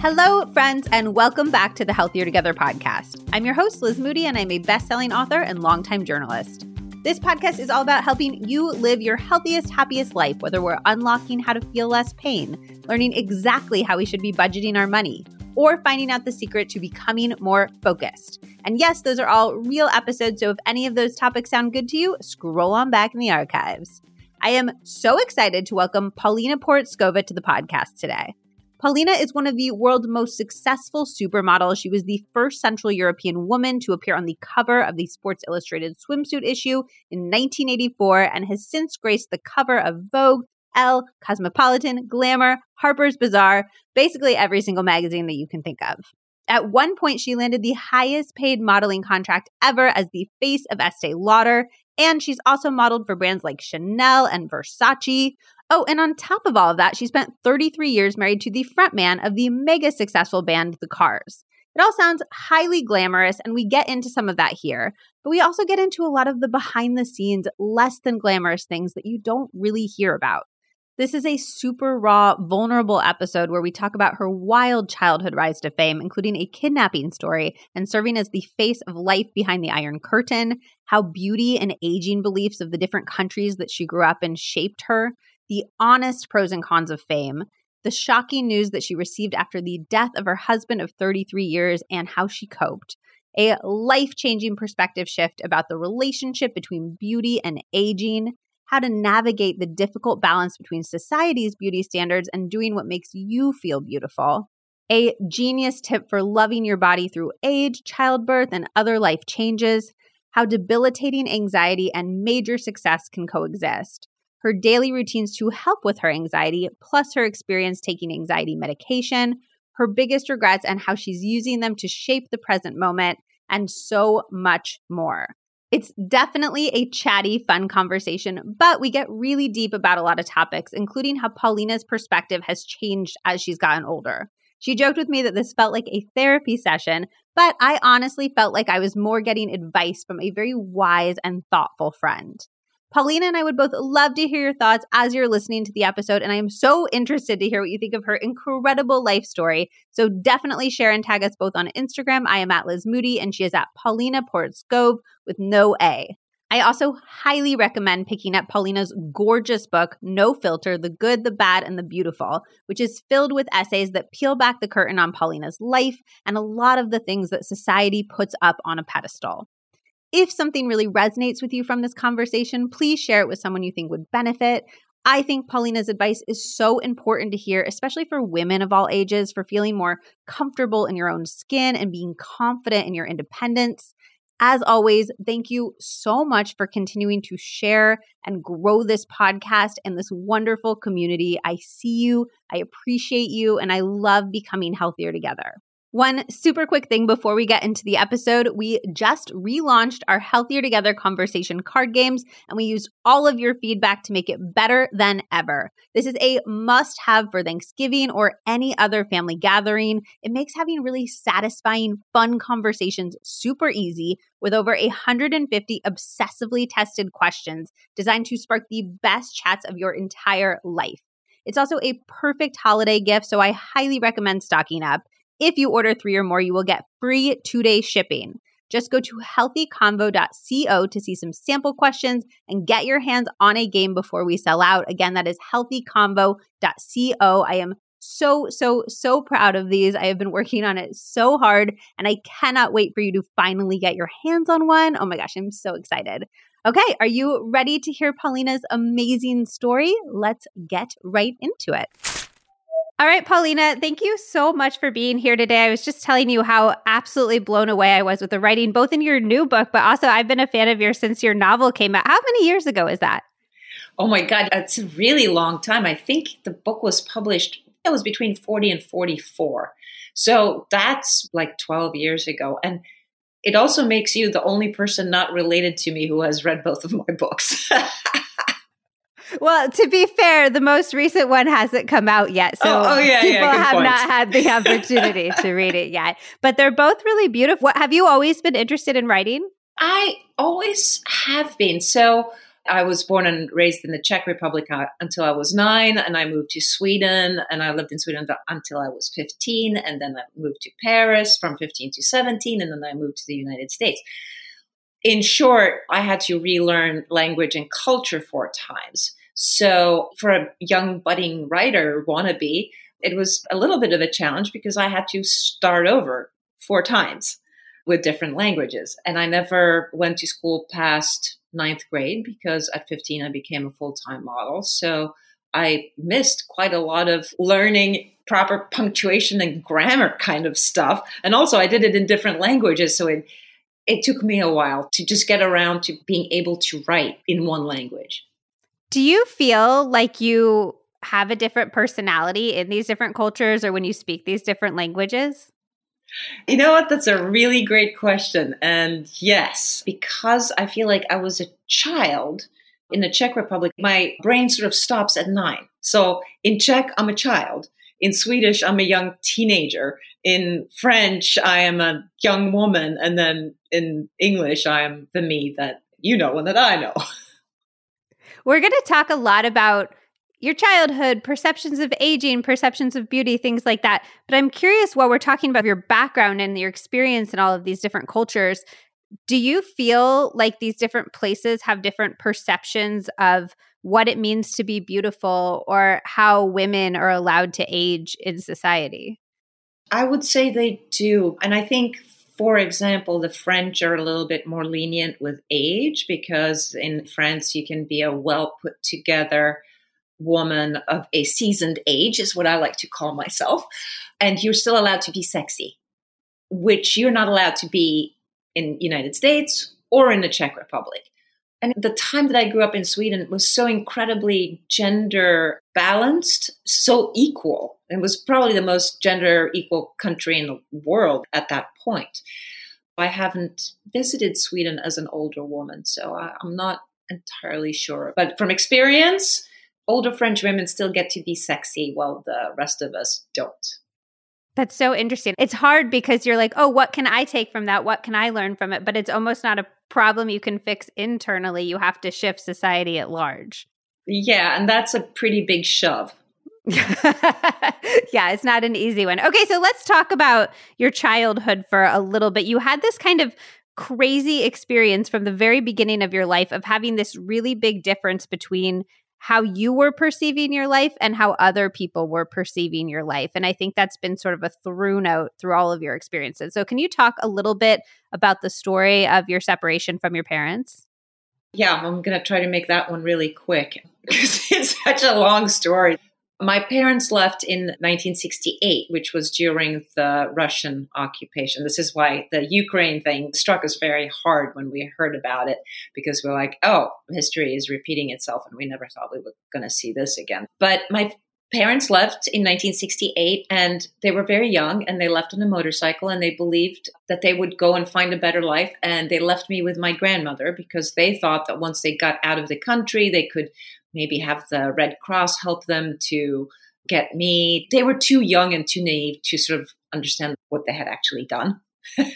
Hello, friends, and welcome back to the Healthier Together podcast. I'm your host, Liz Moody, and I'm a best selling author and longtime journalist. This podcast is all about helping you live your healthiest, happiest life, whether we're unlocking how to feel less pain, learning exactly how we should be budgeting our money, or finding out the secret to becoming more focused. And yes, those are all real episodes, so if any of those topics sound good to you, scroll on back in the archives. I am so excited to welcome Paulina Porizkova to the podcast today. Paulina is one of the world's most successful supermodels. She was the first Central European woman to appear on the cover of the Sports Illustrated swimsuit issue in 1984 and has since graced the cover of Vogue, Elle, Cosmopolitan, Glamour, Harper's Bazaar, basically every single magazine that you can think of. At one point, she landed the highest paid modeling contract ever as the face of Estee Lauder, and she's also modeled for brands like Chanel and Versace. Oh, and on top of all of that, she spent 33 years married to the frontman of the mega successful band The Cars. It all sounds highly glamorous, and we get into some of that here, but we also get into a lot of the behind the scenes, less than glamorous things that you don't really hear about. This is a super raw, vulnerable episode where we talk about her wild childhood rise to fame, including a kidnapping story and serving as the face of life behind the Iron Curtain, how beauty and aging beliefs of the different countries that she grew up in shaped her, the honest pros and cons of fame, the shocking news that she received after the death of her husband of 33 years, and how she coped. A life changing perspective shift about the relationship between beauty and aging, how to navigate the difficult balance between society's beauty standards and doing what makes you feel beautiful. A genius tip for loving your body through age, childbirth, and other life changes. How debilitating anxiety and major success can coexist her daily routines to help with her anxiety, plus her experience taking anxiety medication, her biggest regrets and how she's using them to shape the present moment, and so much more. It's definitely a chatty, fun conversation, but we get really deep about a lot of topics, including how Paulina's perspective has changed as she's gotten older. She joked with me that this felt like a therapy session, but I honestly felt like I was more getting advice from a very wise and thoughtful friend. Paulina and I would both love to hear your thoughts as you're listening to the episode. And I am so interested to hear what you think of her incredible life story. So definitely share and tag us both on Instagram. I am at Liz Moody and she is at Paulina Porizkova with no A. I also highly recommend picking up Paulina's gorgeous book, No Filter The Good, the Bad, and the Beautiful, which is filled with essays that peel back the curtain on Paulina's life and a lot of the things that society puts up on a pedestal. If something really resonates with you from this conversation, please share it with someone you think would benefit. I think Paulina's advice is so important to hear, especially for women of all ages, for feeling more comfortable in your own skin and being confident in your independence. As always, thank you so much for continuing to share and grow this podcast and this wonderful community. I see you, I appreciate you, and I love becoming healthier together. One super quick thing before we get into the episode we just relaunched our Healthier Together conversation card games, and we used all of your feedback to make it better than ever. This is a must have for Thanksgiving or any other family gathering. It makes having really satisfying, fun conversations super easy with over 150 obsessively tested questions designed to spark the best chats of your entire life. It's also a perfect holiday gift, so I highly recommend stocking up. If you order three or more, you will get free two day shipping. Just go to healthyconvo.co to see some sample questions and get your hands on a game before we sell out. Again, that is healthyconvo.co. I am so, so, so proud of these. I have been working on it so hard and I cannot wait for you to finally get your hands on one. Oh my gosh, I'm so excited. Okay, are you ready to hear Paulina's amazing story? Let's get right into it. All right, Paulina, thank you so much for being here today. I was just telling you how absolutely blown away I was with the writing, both in your new book, but also I've been a fan of yours since your novel came out. How many years ago is that? Oh my God, it's a really long time. I think the book was published, it was between 40 and 44. So that's like 12 years ago. And it also makes you the only person not related to me who has read both of my books. Well, to be fair, the most recent one hasn't come out yet. So oh, oh yeah, people yeah, have point. not had the opportunity to read it yet. But they're both really beautiful. What, have you always been interested in writing? I always have been. So I was born and raised in the Czech Republic uh, until I was nine, and I moved to Sweden, and I lived in Sweden until I was 15, and then I moved to Paris from 15 to 17, and then I moved to the United States. In short, I had to relearn language and culture four times. So, for a young budding writer wannabe, it was a little bit of a challenge because I had to start over four times with different languages. And I never went to school past ninth grade because at 15 I became a full time model. So I missed quite a lot of learning proper punctuation and grammar kind of stuff. And also I did it in different languages. So it, it took me a while to just get around to being able to write in one language. Do you feel like you have a different personality in these different cultures or when you speak these different languages? You know what? That's a really great question. And yes, because I feel like I was a child in the Czech Republic, my brain sort of stops at nine. So in Czech, I'm a child. In Swedish, I'm a young teenager. In French, I am a young woman. And then in English, I am the me that you know and that I know. We're going to talk a lot about your childhood, perceptions of aging, perceptions of beauty, things like that. But I'm curious while we're talking about your background and your experience in all of these different cultures, do you feel like these different places have different perceptions of what it means to be beautiful or how women are allowed to age in society? I would say they do. And I think, for example, the French are a little bit more lenient with age because in France you can be a well put together woman of a seasoned age, is what I like to call myself. And you're still allowed to be sexy, which you're not allowed to be in United States or in the Czech Republic. And the time that I grew up in Sweden was so incredibly gender balanced, so equal. It was probably the most gender equal country in the world at that point. I haven't visited Sweden as an older woman, so I'm not entirely sure. But from experience, older French women still get to be sexy while the rest of us don't. That's so interesting. It's hard because you're like, oh, what can I take from that? What can I learn from it? But it's almost not a problem you can fix internally. You have to shift society at large. Yeah, and that's a pretty big shove. yeah, it's not an easy one. Okay, so let's talk about your childhood for a little bit. You had this kind of crazy experience from the very beginning of your life of having this really big difference between how you were perceiving your life and how other people were perceiving your life. And I think that's been sort of a through note through all of your experiences. So, can you talk a little bit about the story of your separation from your parents? Yeah, I'm going to try to make that one really quick because it's such a long story. My parents left in 1968, which was during the Russian occupation. This is why the Ukraine thing struck us very hard when we heard about it, because we're like, oh, history is repeating itself, and we never thought we were going to see this again. But my parents left in 1968 and they were very young and they left on a motorcycle and they believed that they would go and find a better life and they left me with my grandmother because they thought that once they got out of the country they could maybe have the Red Cross help them to get me. They were too young and too naive to sort of understand what they had actually done,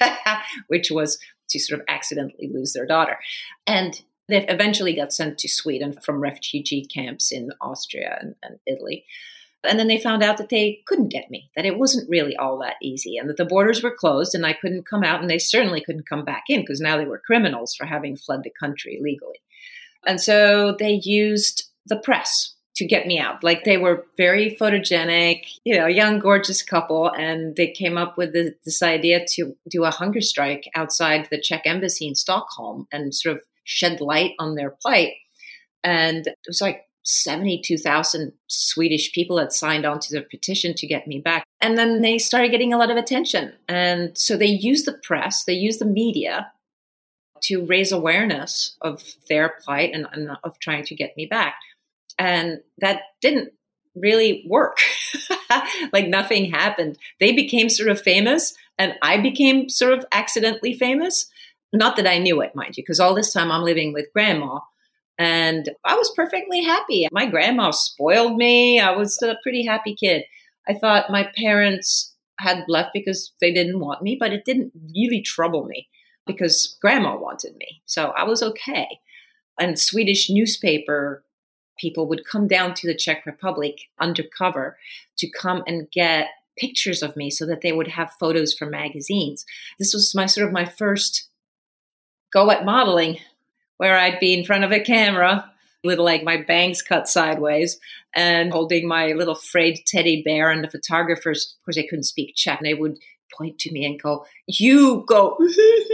which was to sort of accidentally lose their daughter. And they eventually got sent to Sweden from refugee camps in Austria and, and Italy. And then they found out that they couldn't get me, that it wasn't really all that easy, and that the borders were closed and I couldn't come out, and they certainly couldn't come back in because now they were criminals for having fled the country illegally. And so they used the press to get me out. Like they were very photogenic, you know, young, gorgeous couple. And they came up with this, this idea to do a hunger strike outside the Czech embassy in Stockholm and sort of shed light on their plight. And it was like 72,000 Swedish people had signed on to the petition to get me back. And then they started getting a lot of attention. And so they used the press, they used the media to raise awareness of their plight and, and of trying to get me back. And that didn't really work. like nothing happened. They became sort of famous, and I became sort of accidentally famous. Not that I knew it, mind you, because all this time I'm living with grandma. And I was perfectly happy. My grandma spoiled me. I was a pretty happy kid. I thought my parents had left because they didn't want me, but it didn't really trouble me because grandma wanted me. So I was okay. And Swedish newspaper people would come down to the Czech Republic undercover to come and get pictures of me so that they would have photos for magazines. This was my sort of my first go at modeling where I'd be in front of a camera with like my bangs cut sideways and holding my little frayed teddy bear and the photographers of course they couldn't speak Czech and they would point to me and go you go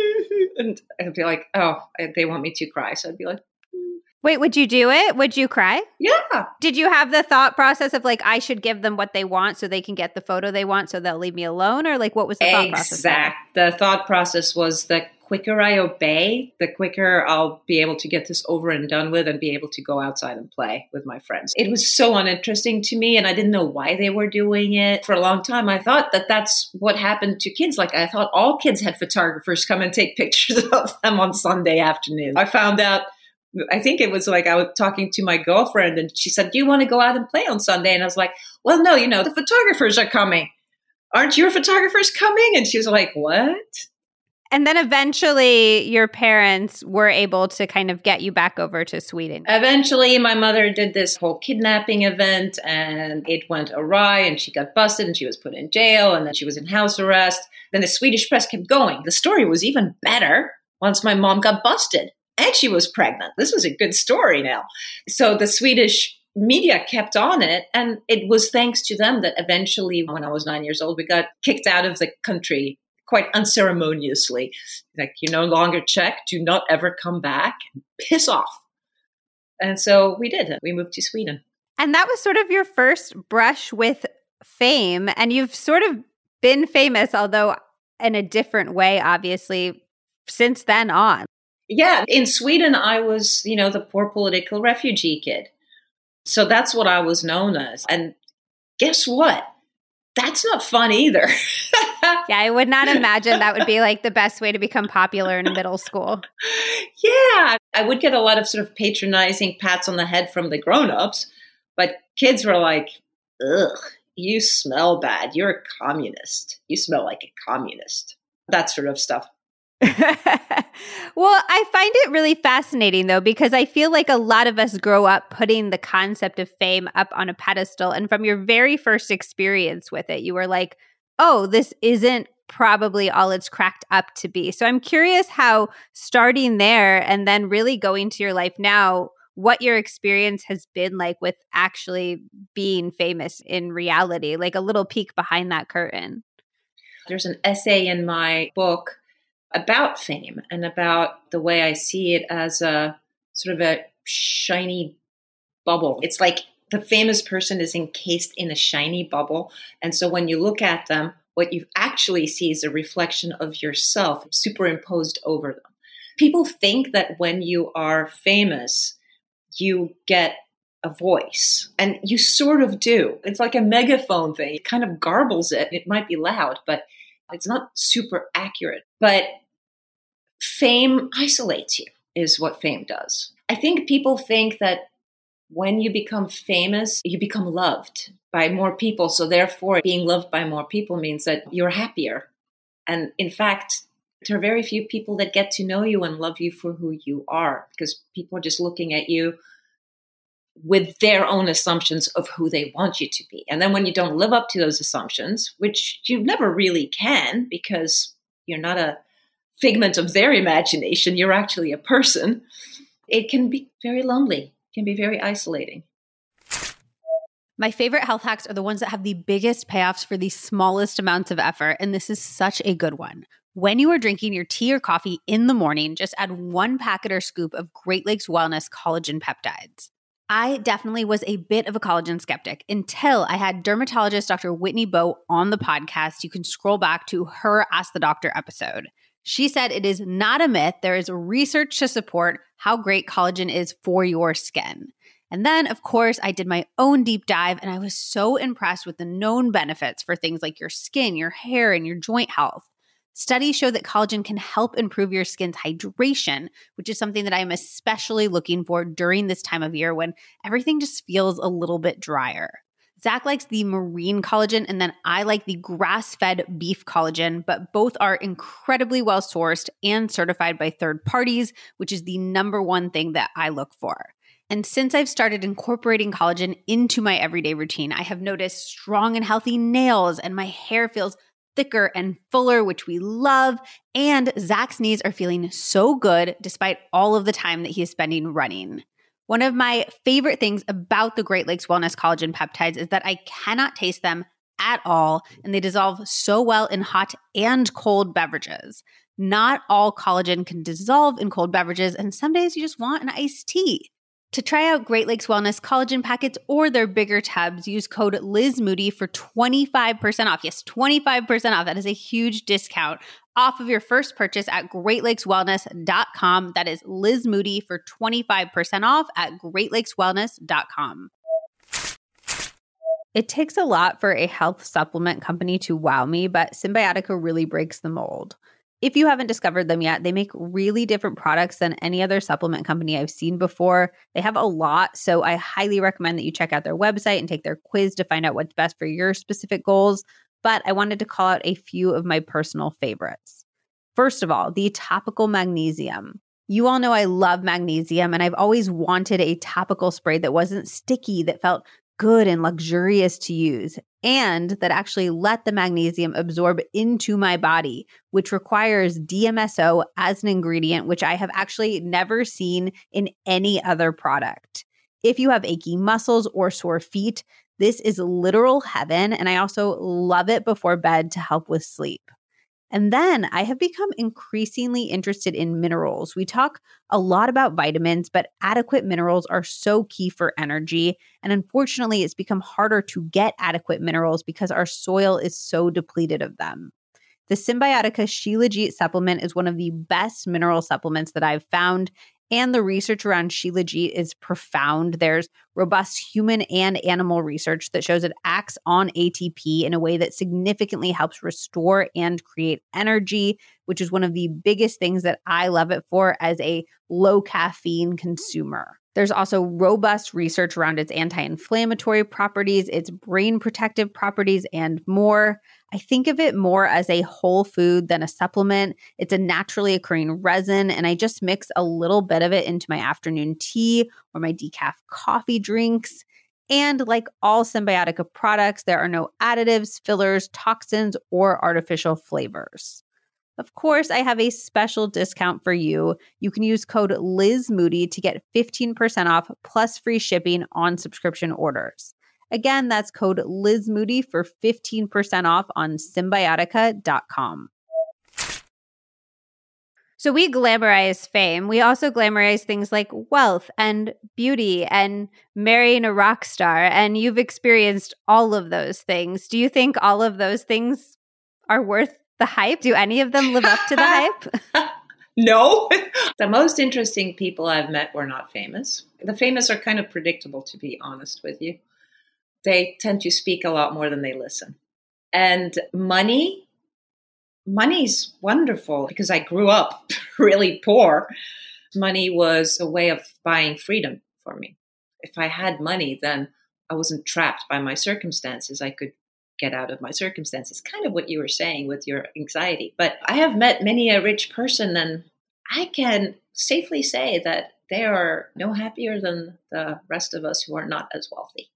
and I'd be like oh they want me to cry so I'd be like hmm. Wait, would you do it? Would you cry? Yeah. Did you have the thought process of like I should give them what they want so they can get the photo they want so they'll leave me alone or like what was the thought process? Exact. The thought process was the quicker I obey, the quicker I'll be able to get this over and done with and be able to go outside and play with my friends. It was so uninteresting to me and I didn't know why they were doing it. For a long time I thought that that's what happened to kids. Like I thought all kids had photographers come and take pictures of them on Sunday afternoon. I found out I think it was like I was talking to my girlfriend and she said, Do you want to go out and play on Sunday? And I was like, Well, no, you know, the photographers are coming. Aren't your photographers coming? And she was like, What? And then eventually your parents were able to kind of get you back over to Sweden. Eventually, my mother did this whole kidnapping event and it went awry and she got busted and she was put in jail and then she was in house arrest. Then the Swedish press kept going. The story was even better once my mom got busted and she was pregnant. This was a good story now. So the Swedish media kept on it. And it was thanks to them that eventually, when I was nine years old, we got kicked out of the country quite unceremoniously. Like, you no longer Czech, do not ever come back, piss off. And so we did. We moved to Sweden. And that was sort of your first brush with fame. And you've sort of been famous, although in a different way, obviously, since then on. Yeah, in Sweden, I was, you know, the poor political refugee kid. So that's what I was known as. And guess what? That's not fun either. yeah, I would not imagine that would be like the best way to become popular in middle school. Yeah, I would get a lot of sort of patronizing pats on the head from the grown-ups, but kids were like, "Ugh, you smell bad. You're a communist. You smell like a communist." That sort of stuff. well, I find it really fascinating though, because I feel like a lot of us grow up putting the concept of fame up on a pedestal. And from your very first experience with it, you were like, oh, this isn't probably all it's cracked up to be. So I'm curious how starting there and then really going to your life now, what your experience has been like with actually being famous in reality, like a little peek behind that curtain. There's an essay in my book about fame and about the way I see it as a sort of a shiny bubble. It's like the famous person is encased in a shiny bubble. And so when you look at them, what you actually see is a reflection of yourself superimposed over them. People think that when you are famous, you get a voice. And you sort of do. It's like a megaphone thing. It kind of garbles it. It might be loud, but it's not super accurate. But fame isolates you, is what fame does. I think people think that when you become famous, you become loved by more people. So, therefore, being loved by more people means that you're happier. And in fact, there are very few people that get to know you and love you for who you are because people are just looking at you with their own assumptions of who they want you to be. And then when you don't live up to those assumptions, which you never really can because you're not a figment of their imagination, you're actually a person, it can be very lonely, can be very isolating. My favorite health hacks are the ones that have the biggest payoffs for the smallest amounts of effort. And this is such a good one. When you are drinking your tea or coffee in the morning, just add one packet or scoop of Great Lakes Wellness collagen peptides. I definitely was a bit of a collagen skeptic until I had dermatologist Dr. Whitney Bowe on the podcast. You can scroll back to her Ask the Doctor episode. She said it is not a myth. There is research to support how great collagen is for your skin. And then, of course, I did my own deep dive and I was so impressed with the known benefits for things like your skin, your hair, and your joint health. Studies show that collagen can help improve your skin's hydration, which is something that I am especially looking for during this time of year when everything just feels a little bit drier. Zach likes the marine collagen, and then I like the grass fed beef collagen, but both are incredibly well sourced and certified by third parties, which is the number one thing that I look for. And since I've started incorporating collagen into my everyday routine, I have noticed strong and healthy nails, and my hair feels thicker and fuller, which we love. And Zach's knees are feeling so good despite all of the time that he is spending running. One of my favorite things about the Great Lakes Wellness Collagen peptides is that I cannot taste them at all, and they dissolve so well in hot and cold beverages. Not all collagen can dissolve in cold beverages, and some days you just want an iced tea. To try out Great Lakes Wellness collagen packets or their bigger tubs, use code Liz Moody for 25% off. Yes, 25% off. That is a huge discount off of your first purchase at greatlakeswellness.com. That is Liz Moody for 25% off at greatlakeswellness.com. It takes a lot for a health supplement company to wow me, but Cymbiotika really breaks the mold. If you haven't discovered them yet, they make really different products than any other supplement company I've seen before. They have a lot, so I highly recommend that you check out their website and take their quiz to find out what's best for your specific goals. But I wanted to call out a few of my personal favorites. First of all, the topical magnesium. You all know I love magnesium, and I've always wanted a topical spray that wasn't sticky, that felt good and luxurious to use, and that actually let the magnesium absorb into my body, which requires DMSO as an ingredient, which I have actually never seen in any other product. If you have achy muscles or sore feet, this is literal heaven. And I also love it before bed to help with sleep. And then I have become increasingly interested in minerals. We talk a lot about vitamins, but adequate minerals are so key for energy. And unfortunately, it's become harder to get adequate minerals because our soil is so depleted of them. The Cymbiotika Shilajit supplement is one of the best mineral supplements that I've found, and the research around Shilajit is profound. There's robust human and animal research that shows it acts on ATP in a way that significantly helps restore and create energy, which is one of the biggest things that I love it for as a low caffeine consumer. There's also robust research around its anti inflammatory properties, its brain protective properties, and more. I think of it more as a whole food than a supplement. It's a naturally occurring resin, and I just mix a little bit of it into my afternoon tea or my decaf coffee drinks. And like all Cymbiotika products, there are no additives, fillers, toxins, or artificial flavors. Of course, I have a special discount for you. You can use code Liz Moody to get 15% off plus free shipping on subscription orders. Again, that's code Liz Moody for 15% off on cymbiotika.com. So we glamorize fame. We also glamorize things like wealth and beauty and marrying a rock star. And you've experienced all of those things. Do you think all of those things are worth the hype? Do any of them live up to the hype? no. the most interesting people I've met were not famous. The famous are kind of predictable, to be honest with you. They tend to speak a lot more than they listen. And money, money's wonderful because I grew up really poor. Money was a way of buying freedom for me. If I had money, then I wasn't trapped by my circumstances. I could get out of my circumstances. Kind of what you were saying with your anxiety. But I have met many a rich person, and I can safely say that they are no happier than the rest of us who are not as wealthy.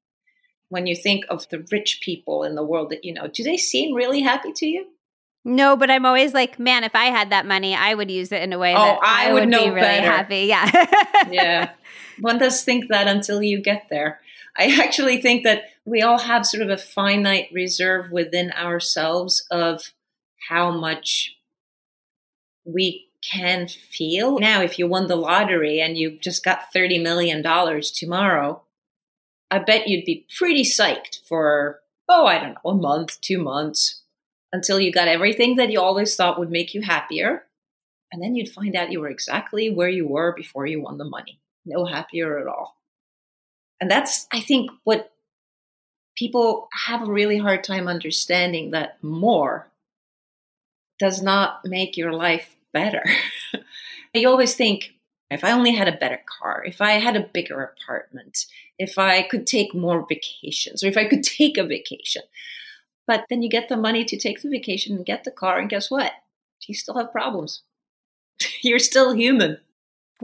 When you think of the rich people in the world that you know, do they seem really happy to you? No, but I'm always like, man, if I had that money, I would use it in a way oh, that I, I would, be really better. happy. Yeah. yeah. One does think that until you get there. I actually think that we all have sort of a finite reserve within ourselves of how much we can feel. Now, if you won the lottery and you just got $30 million tomorrow, I bet you'd be pretty psyched for, oh, I don't know, a month, two months, until you got everything that you always thought would make you happier. And then you'd find out you were exactly where you were before you won the money. No happier at all. And that's, I think, what people have a really hard time understanding that more does not make your life better. you always think, if I only had a better car, if I had a bigger apartment, if I could take more vacations or if I could take a vacation. But then you get the money to take the vacation and get the car, and guess what? You still have problems. You're still human.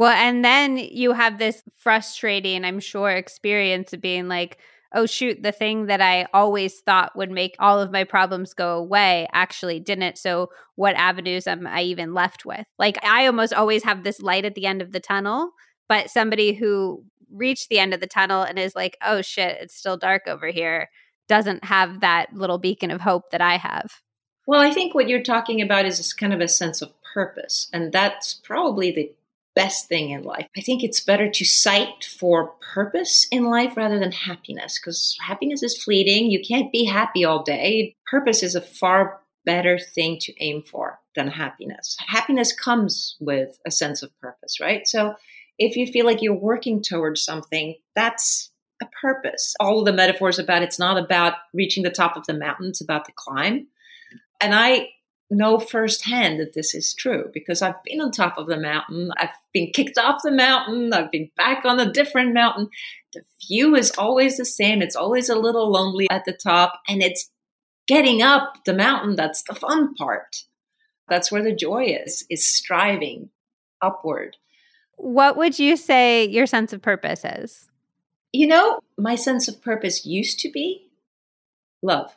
Well, and then you have this frustrating, I'm sure, experience of being like, oh, shoot, the thing that I always thought would make all of my problems go away actually didn't. So, what avenues am I even left with? Like, I almost always have this light at the end of the tunnel, but somebody who reached the end of the tunnel and is like, oh, shit, it's still dark over here doesn't have that little beacon of hope that I have. Well, I think what you're talking about is kind of a sense of purpose. And that's probably the best thing in life. I think it's better to sight for purpose in life rather than happiness because happiness is fleeting. You can't be happy all day. Purpose is a far better thing to aim for than happiness. Happiness comes with a sense of purpose, right? So if you feel like you're working towards something, that's a purpose. All of the metaphors about it's not about reaching the top of the mountain, it's about the climb. And I know firsthand that this is true because I've been on top of the mountain, I've been kicked off the mountain, I've been back on a different mountain. The view is always the same, it's always a little lonely at the top, and it's getting up the mountain that's the fun part. That's where the joy is, is striving upward. What would you say your sense of purpose is? You know, my sense of purpose used to be love.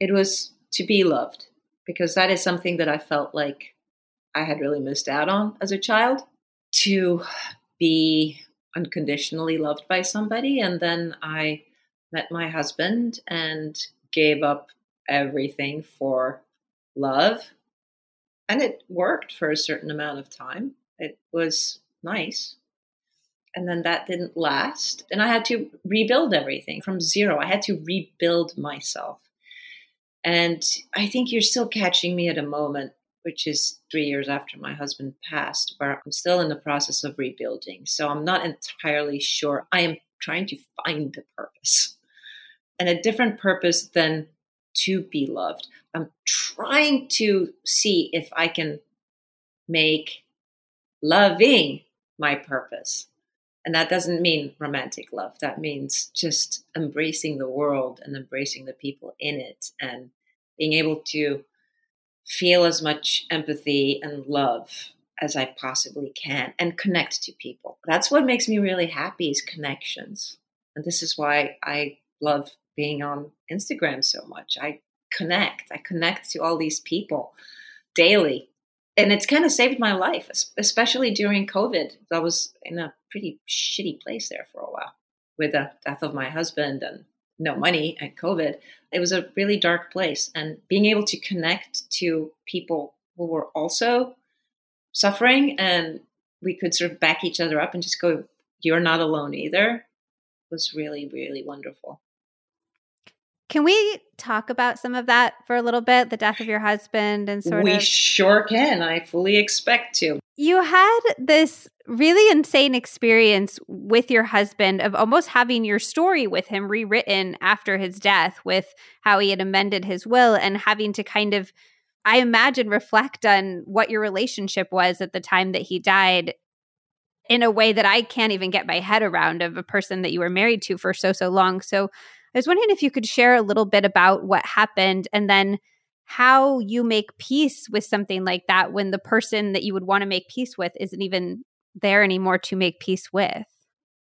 It was to be loved because that is something that I felt like I had really missed out on as a child to be unconditionally loved by somebody. And then I met my husband and gave up everything for love. And it worked for a certain amount of time. It was nice and then that didn't last. And I had to rebuild everything from zero. I had to rebuild myself. And I think you're still catching me at a moment, which is three years after my husband passed, where I'm still in the process of rebuilding. So I'm not entirely sure. I am trying to find the purpose and a different purpose than to be loved. I'm trying to see if I can make loving my purpose and that doesn't mean romantic love. That means just embracing the world and embracing the people in it and being able to feel as much empathy and love as I possibly can and connect to people. That's what makes me really happy is connections. And this is why I love being on Instagram so much. I connect. I connect to all these people daily and it's kind of saved my life, especially during COVID. I was in a pretty shitty place there for a while with the death of my husband and no money and COVID. It was a really dark place. And being able to connect to people who were also suffering and we could sort of back each other up and just go, You're not alone either, was really, really wonderful. Can we talk about some of that for a little bit? The death of your husband and sort we of. We sure can. I fully expect to. You had this really insane experience with your husband of almost having your story with him rewritten after his death, with how he had amended his will and having to kind of, I imagine, reflect on what your relationship was at the time that he died in a way that I can't even get my head around of a person that you were married to for so, so long. So, I was wondering if you could share a little bit about what happened and then how you make peace with something like that when the person that you would want to make peace with isn't even there anymore to make peace with.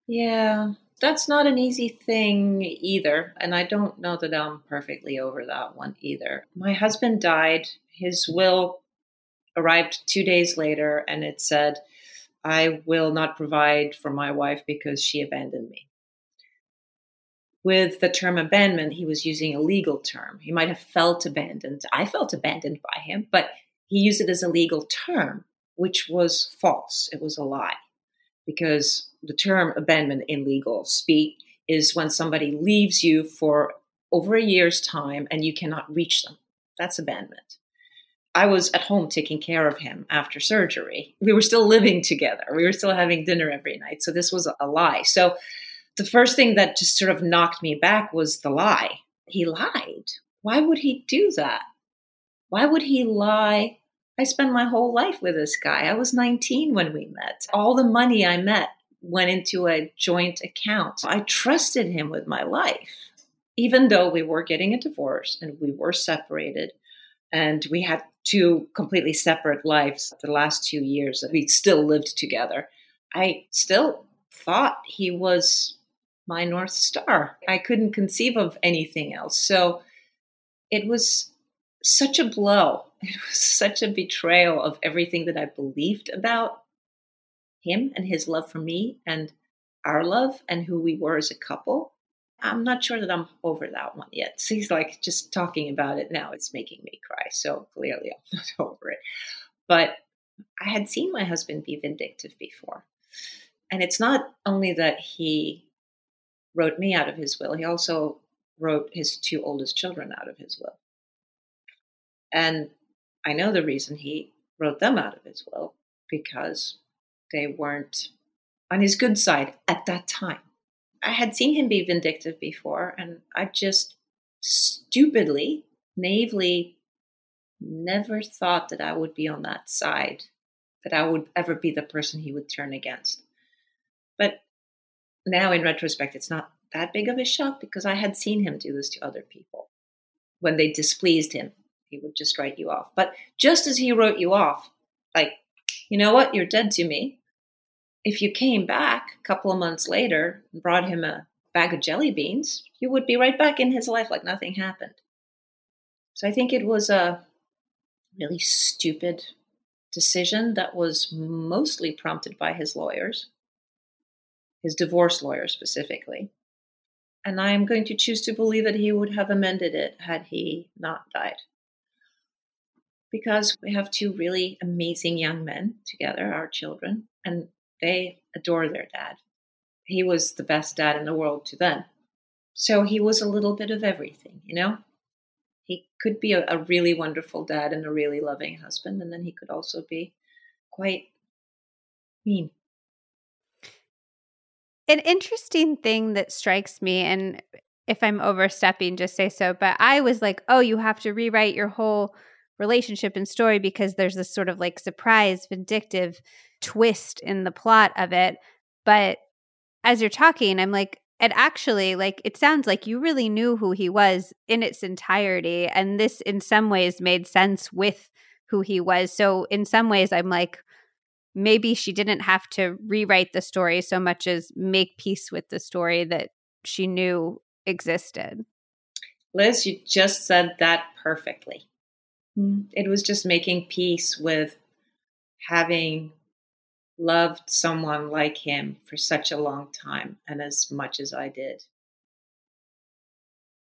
Yeah, that's not an easy thing either. And I don't know that I'm perfectly over that one either. My husband died. His will arrived two days later, and it said, I will not provide for my wife because she abandoned me with the term abandonment, he was using a legal term. He might have felt abandoned. I felt abandoned by him, but he used it as a legal term, which was false. It was a lie because the term abandonment in legal speak is when somebody leaves you for over a year's time and you cannot reach them. That's abandonment. I was at home taking care of him after surgery. We were still living together. We were still having dinner every night. So this was a lie. So the first thing that just sort of knocked me back was the lie. He lied. Why would he do that? Why would he lie? I spent my whole life with this guy. I was 19 when we met. All the money I met went into a joint account. I trusted him with my life, even though we were getting a divorce and we were separated and we had two completely separate lives the last two years. We still lived together. I still thought he was my North Star. I couldn't conceive of anything else. So it was such a blow. It was such a betrayal of everything that I believed about him and his love for me and our love and who we were as a couple. I'm not sure that I'm over that one yet. So he's like just talking about it now, it's making me cry. So clearly I'm not over it. But I had seen my husband be vindictive before. And it's not only that he wrote me out of his will, he also wrote his two oldest children out of his will. And I know the reason he wrote them out of his will because they weren't on his good side at that time. I had seen him be vindictive before, and I just stupidly, naively never thought that I would be on that side, that I would ever be the person he would turn against. Now, in retrospect, it's not that big of a shock because I had seen him do this to other people. When they displeased him, he would just write you off. But just as he wrote you off, like, you know what, you're dead to me, if you came back a couple of months later and brought him a bag of jelly beans, you would be right back in his life like nothing happened. So I think it was a really stupid decision that was mostly prompted by his lawyers, his divorce lawyer specifically. And I am going to choose to believe that he would have amended it had he not died. Because we have two really amazing young men together, our children, and they adore their dad. He was the best dad in the world to them. So he was a little bit of everything, you know? He could be a, a really wonderful dad and a really loving husband, and then he could also be quite mean. An interesting thing that strikes me, and if I'm overstepping, just say so, but I was like, oh, you have to rewrite your whole relationship and story because there's this sort of like surprise, vindictive twist in the plot of it. But as you're talking, I'm like, it actually like it sounds like you really knew who he was in its entirety and this in some ways made sense with who he was so in some ways i'm like maybe she didn't have to rewrite the story so much as make peace with the story that she knew existed liz you just said that perfectly mm. it was just making peace with having loved someone like him for such a long time and as much as I did.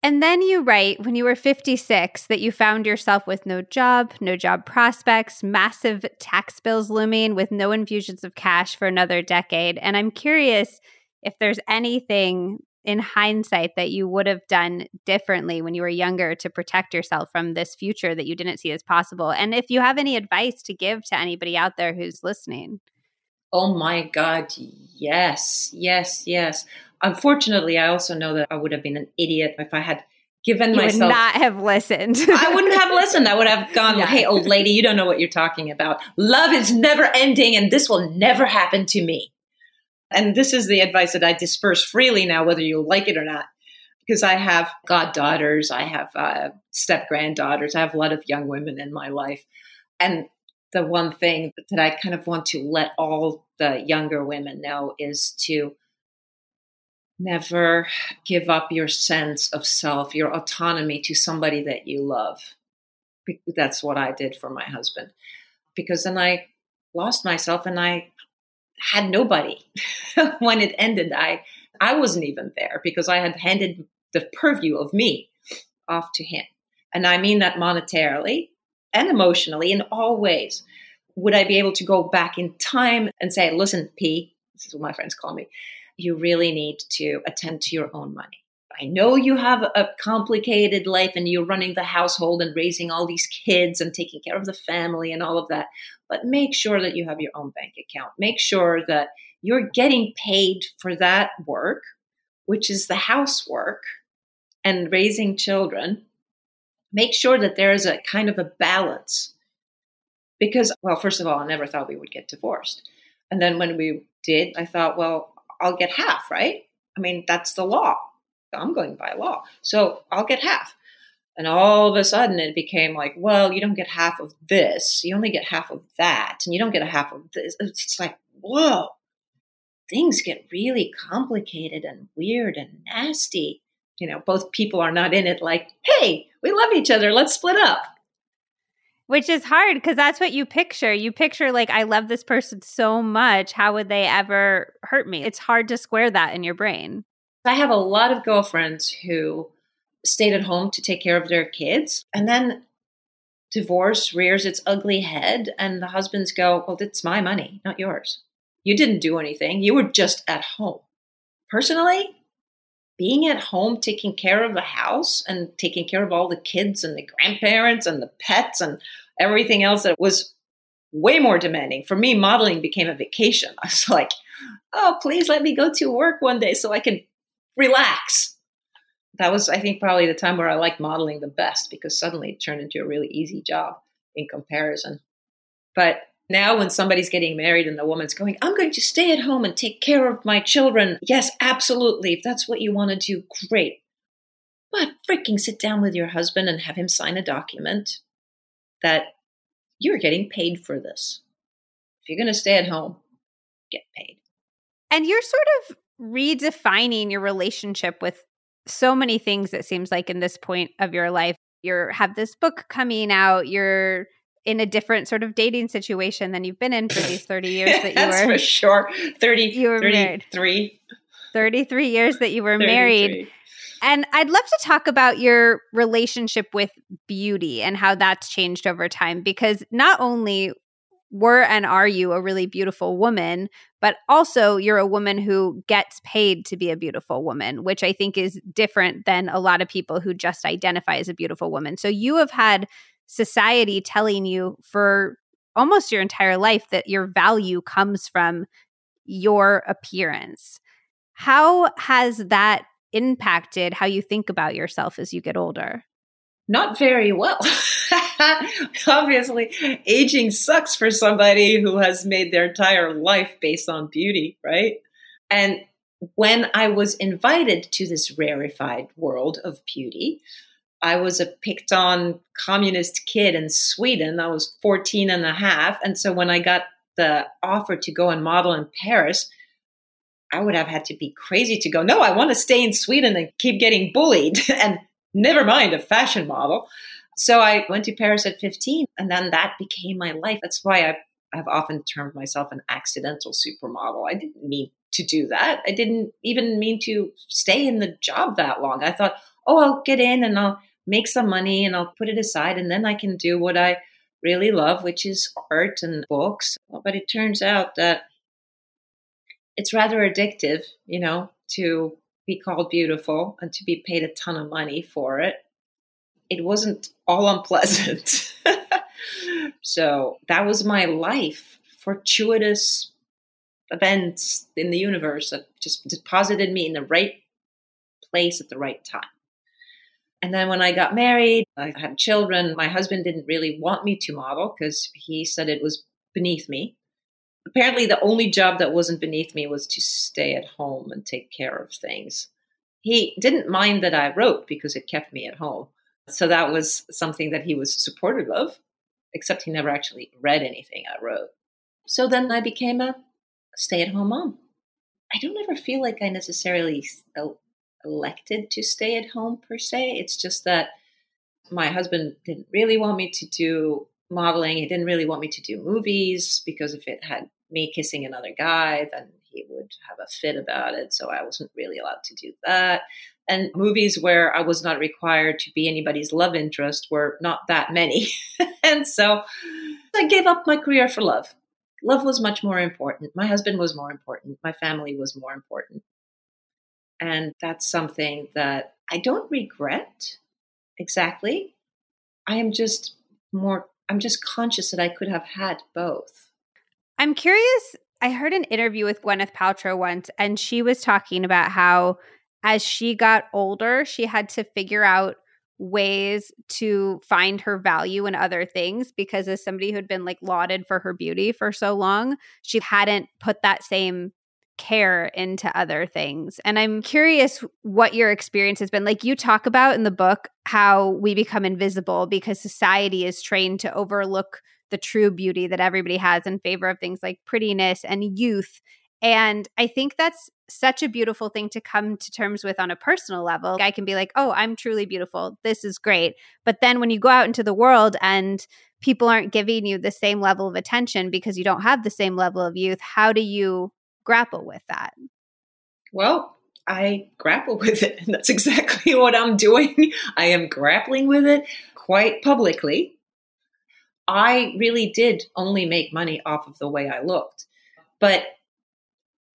And then you write when you were 56 that you found yourself with no job, no job prospects, massive tax bills looming with no infusions of cash for another decade. And I'm curious if there's anything in hindsight that you would have done differently when you were younger to protect yourself from this future that you didn't see as possible. And if you have any advice to give to anybody out there who's listening. Oh my God, yes, yes, yes. Unfortunately, I also know that I would have been an idiot if I had given you myself. would not have listened. I wouldn't have listened. I would have gone, yeah. hey, old lady, you don't know what you're talking about. Love is never ending, and this will never happen to me. And this is the advice that I disperse freely now, whether you like it or not. Because I have goddaughters, I have uh, step granddaughters, I have a lot of young women in my life. And the one thing that I kind of want to let all the younger women know is to never give up your sense of self, your autonomy to somebody that you love. That's what I did for my husband. Because then I lost myself and I had nobody when it ended. I I wasn't even there because I had handed the purview of me off to him. And I mean that monetarily and emotionally in all ways. Would I be able to go back in time and say, listen, P, this is what my friends call me, you really need to attend to your own money. I know you have a complicated life and you're running the household and raising all these kids and taking care of the family and all of that, but make sure that you have your own bank account. Make sure that you're getting paid for that work, which is the housework and raising children make sure that there is a kind of a balance. Because, well, first of all, I never thought we would get divorced. And then when we did, I thought, well, I'll get half, right? I mean, that's the law. I'm going by law. So I'll get half. And all of a sudden it became like, well, you don't get half of this. You only get half of that. And you don't get a half of this. It's like, whoa, things get really complicated and weird and nasty. You know, both people are not in it like, hey, we love each other. Let's split up. Which is hard because that's what you picture. You picture, like, I love this person so much. How would they ever hurt me? It's hard to square that in your brain. I have a lot of girlfriends who stayed at home to take care of their kids. And then divorce rears its ugly head, and the husbands go, Well, it's my money, not yours. You didn't do anything. You were just at home. Personally, being at home, taking care of the house and taking care of all the kids and the grandparents and the pets and everything else that was way more demanding. For me, modeling became a vacation. I was like, oh, please let me go to work one day so I can relax that was, I think, probably the time where I liked modeling the best because suddenly it turned into a really easy job in comparison. But now, when somebody's getting married and the woman's going, I'm going to stay at home and take care of my children. Yes, absolutely. If that's what you want to do, great. But freaking sit down with your husband and have him sign a document that you're getting paid for this. If you're going to stay at home, get paid. And you're sort of redefining your relationship with so many things it seems like in this point of your life you have this book coming out you're in a different sort of dating situation than you've been in for these 30 years that you That's were for sure 30 you were 33 married. 33 years that you were married and I'd love to talk about your relationship with beauty and how that's changed over time because not only were and are you a really beautiful woman, but also you're a woman who gets paid to be a beautiful woman, which I think is different than a lot of people who just identify as a beautiful woman. So you have had society telling you for almost your entire life that your value comes from your appearance. How has that impacted how you think about yourself as you get older? Not very well. Obviously, aging sucks for somebody who has made their entire life based on beauty, right? And when I was invited to this rarefied world of beauty, I was a picked on communist kid in Sweden. I was 14 and a half. And so when I got the offer to go and model in Paris, I would have had to be crazy to go, no, I want to stay in Sweden and keep getting bullied and never mind a fashion model. So I went to Paris at 15, and then that became my life. That's why I, I've often termed myself an accidental supermodel. I didn't mean to do that. I didn't even mean to stay in the job that long. I thought, oh, I'll get in and I'll make some money and I'll put it aside, and then I can do what I really love, which is art and books. But it turns out that it's rather addictive, you know, to be called beautiful and to be paid a ton of money for it it wasn't all unpleasant. so that was my life. Fortuitous events in the universe that just deposited me in the right place at the right time. And then when I got married, I had children. My husband didn't really want me to model because he said it was beneath me. Apparently, the only job that wasn't beneath me was to stay at home and take care of things. He didn't mind that I wrote because it kept me at home. So that was something that he was supportive of, except he never actually read anything I wrote. So then I became a stay at home mom. I don't ever feel like I necessarily elected to stay at home per se. It's just that my husband didn't really want me to do modeling. He didn't really want me to do movies because if it had me kissing another guy, then he would have a fit about it. So I wasn't really allowed to do that. And movies where I was not required to be anybody's love interest were not that many. and so I gave up my career for love. Love was much more important. My husband was more important. My family was more important. And that's something that I don't regret exactly. I am just more, I'm just conscious that I could have had both. I'm curious I heard an interview with Gwyneth Paltrow once, and she was talking about how as she got older, she had to figure out ways to find her value in other things because as somebody who'd been like lauded for her beauty for so long, she hadn't put that same care into other things. And I'm curious what your experience has been. Like you talk about in the book how we become invisible because society is trained to overlook the true beauty that everybody has in favor of things like prettiness and youth. And I think that's such a beautiful thing to come to terms with on a personal level. I can be like, oh, I'm truly beautiful. This is great. But then when you go out into the world and people aren't giving you the same level of attention because you don't have the same level of youth, how do you grapple with that? Well, I grapple with it. And that's exactly what I'm doing. I am grappling with it quite publicly. I really did only make money off of the way I looked. But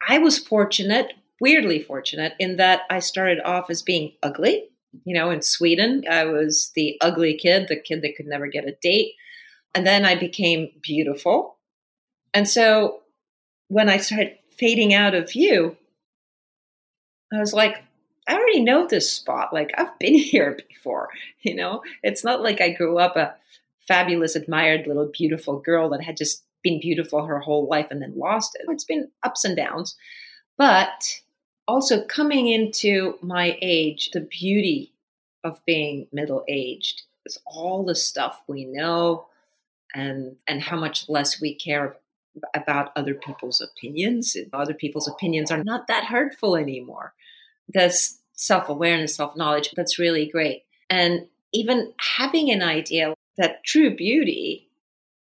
I was fortunate, weirdly fortunate, in that I started off as being ugly. You know, in Sweden, I was the ugly kid, the kid that could never get a date. And then I became beautiful. And so when I started fading out of view, I was like, I already know this spot. Like I've been here before, you know? It's not like I grew up a fabulous, admired little beautiful girl that had just been beautiful her whole life and then lost it. It's been ups and downs. But also coming into my age, the beauty of being middle aged is all the stuff we know and and how much less we care about other people's opinions. Other people's opinions are not that hurtful anymore. This self awareness, self knowledge, that's really great. And even having an idea that true beauty,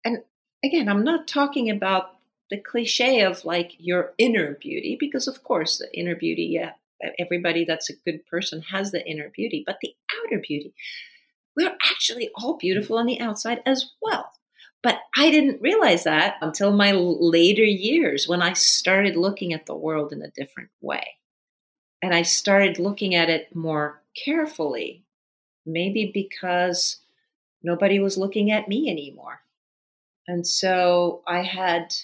and again, I'm not talking about the cliche of like your inner beauty, because of course, the inner beauty, yeah, everybody that's a good person has the inner beauty, but the outer beauty, we're actually all beautiful on the outside as well. But I didn't realize that until my later years when I started looking at the world in a different way. And I started looking at it more carefully, maybe because nobody was looking at me anymore. And so I had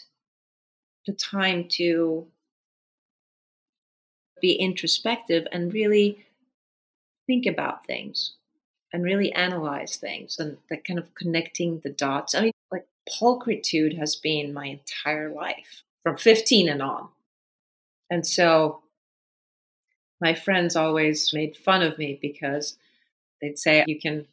the time to be introspective and really think about things and really analyze things and that kind of connecting the dots. I mean, pulchritude has been my entire life from 15 and on. And so my friends always made fun of me because they'd say you can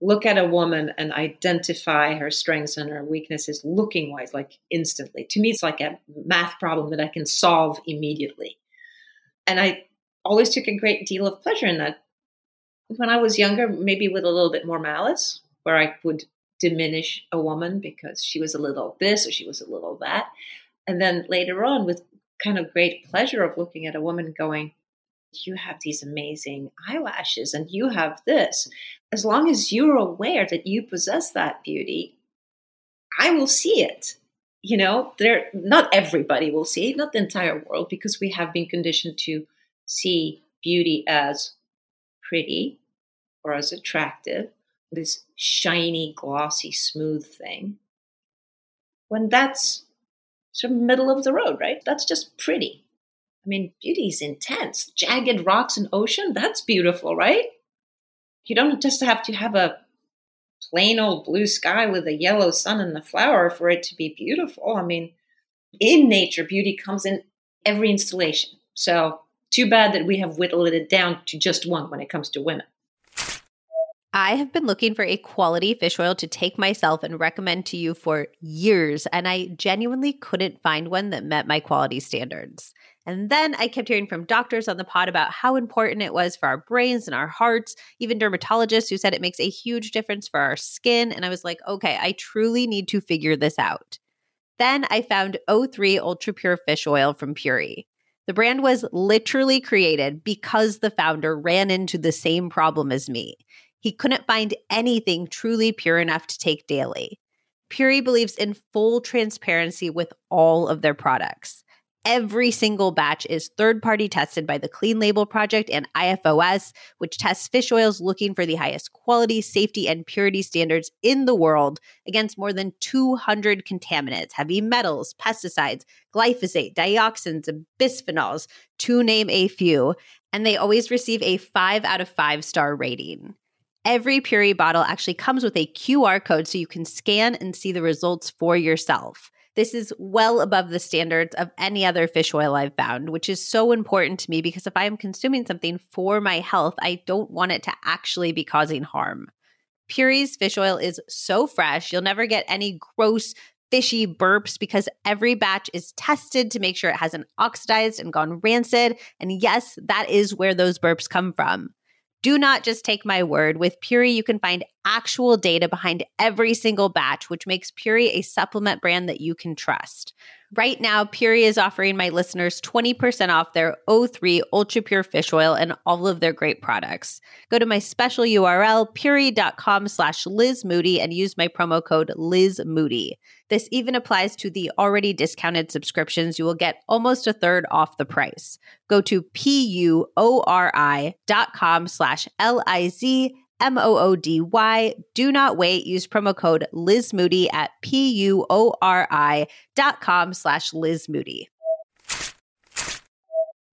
look at a woman and identify her strengths and her weaknesses looking wise, like instantly. To me, it's like a math problem that I can solve immediately. And I always took a great deal of pleasure in that. When I was younger, maybe with a little bit more malice, where I would diminish a woman because she was a little this or she was a little that. And then later on, with kind of great pleasure of looking at a woman going, you have these amazing eyelashes and you have this. As long as you're aware that you possess that beauty, I will see it. You know, there not everybody will see it, not the entire world, because we have been conditioned to see beauty as pretty or as attractive, this shiny, glossy, smooth thing. When that's sort of middle of the road, right? That's just pretty. I mean, beauty is intense. Jagged rocks and ocean, that's beautiful, right? You don't just have to have a plain old blue sky with a yellow sun and the flower for it to be beautiful. I mean, in nature, beauty comes in every installation. So, too bad that we have whittled it down to just one when it comes to women. I have been looking for a quality fish oil to take myself and recommend to you for years, and I genuinely couldn't find one that met my quality standards. And then I kept hearing from doctors on the pod about how important it was for our brains and our hearts, even dermatologists who said it makes a huge difference for our skin. And I was like, okay, I truly need to figure this out. Then I found O3 Ultra Pure Fish Oil from Puori. The brand was literally created because the founder ran into the same problem as me. He couldn't find anything truly pure enough to take daily. Puori believes in full transparency with all of their products. Every single batch is third party tested by the Clean Label Project and IFOS, which tests fish oils looking for the highest quality, safety, and purity standards in the world against more than 200 contaminants, heavy metals, pesticides, glyphosate, dioxins, and bisphenols, to name a few. And they always receive a five out of five star rating. Every Puori bottle actually comes with a QR code so you can scan and see the results for yourself. This is well above the standards of any other fish oil I've found, which is so important to me because if I am consuming something for my health, I don't want it to actually be causing harm. Puori's fish oil is so fresh, you'll never get any gross, fishy burps because every batch is tested to make sure it hasn't oxidized and gone rancid. And yes, that is where those burps come from. Do not just take my word. With Puori, you can find actual data behind every single batch, which makes Puori a supplement brand that you can trust. Right now, Puori is offering my listeners 20% off their O3 Ultra Pure Fish Oil and all of their great products. Go to my special URL, puori.com slash Liz Moody, and use my promo code Liz Moody. This even applies to the already discounted subscriptions. You will get almost a third off the price. Go to P-U-O-R-I dot com slash L-I-Z M O O D Y. Do not wait. Use promo code Liz Moody at P U O R I dot com slash Liz Moody.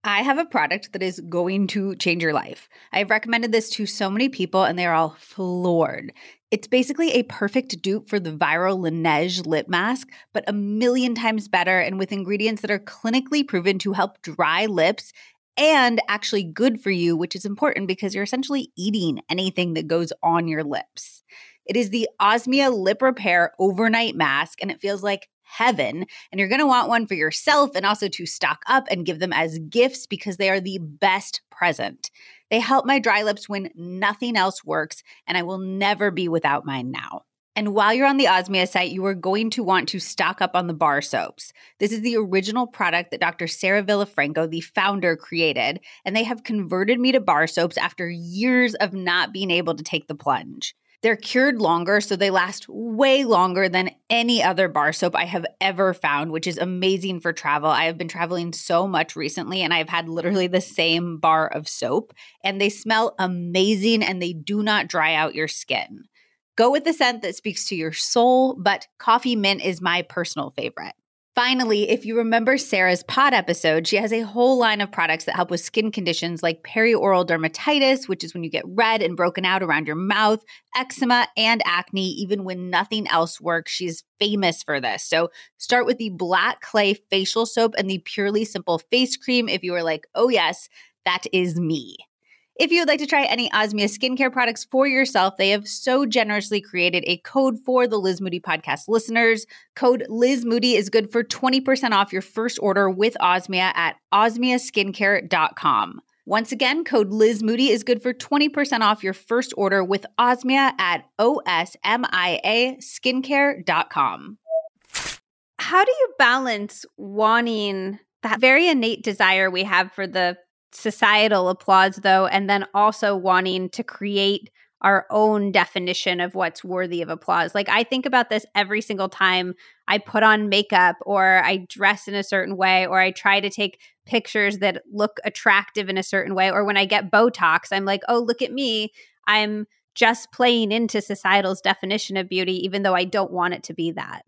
I have a product that is going to change your life. I've recommended this to so many people and they're all floored. It's basically a perfect dupe for the viral Laneige lip mask, but a million times better and with ingredients that are clinically proven to help dry lips and actually good for you, which is important because you're essentially eating anything that goes on your lips. It is the Osmia Lip Repair Overnight Mask, and it feels like heaven. And you're going to want one for yourself and also to stock up and give them as gifts because they are the best present. They help my dry lips when nothing else works, and I will never be without mine now. And while you're on the Osmia site, you are going to want to stock up on the bar soaps. This is the original product that Dr. Sarah Villafranco, the founder, created, and they have converted me to bar soaps after years of not being able to take the plunge. They're cured longer, so they last way longer than any other bar soap I have ever found, which is amazing for travel. I have been traveling so much recently, and I've had literally the same bar of soap, and they smell amazing and they do not dry out your skin. Go with the scent that speaks to your soul, but coffee mint is my personal favorite. Finally, if you remember Sarah's pod episode, she has a whole line of products that help with skin conditions like perioral dermatitis, which is when you get red and broken out around your mouth, eczema, and acne, even when nothing else works. She's famous for this. So start with the black clay facial soap and the purely simple face cream if you are like, oh, yes, that is me. If you would like to try any Osmia skincare products for yourself, they have so generously created a code for the Liz Moody podcast listeners. Code Liz Moody is good for 20% off your first order with Osmia at osmiaskincare.com. Once again, code Liz Moody is good for 20% off your first order with Osmia at osmia skincare.com. How do you balance wanting that very innate desire we have for the societal applause though and then also wanting to create our own definition of what's worthy of applause. Like I think about this every single time I put on makeup or I dress in a certain way or I try to take pictures that look attractive in a certain way or when I get Botox I'm like, "Oh, look at me. I'm just playing into societal's definition of beauty even though I don't want it to be that."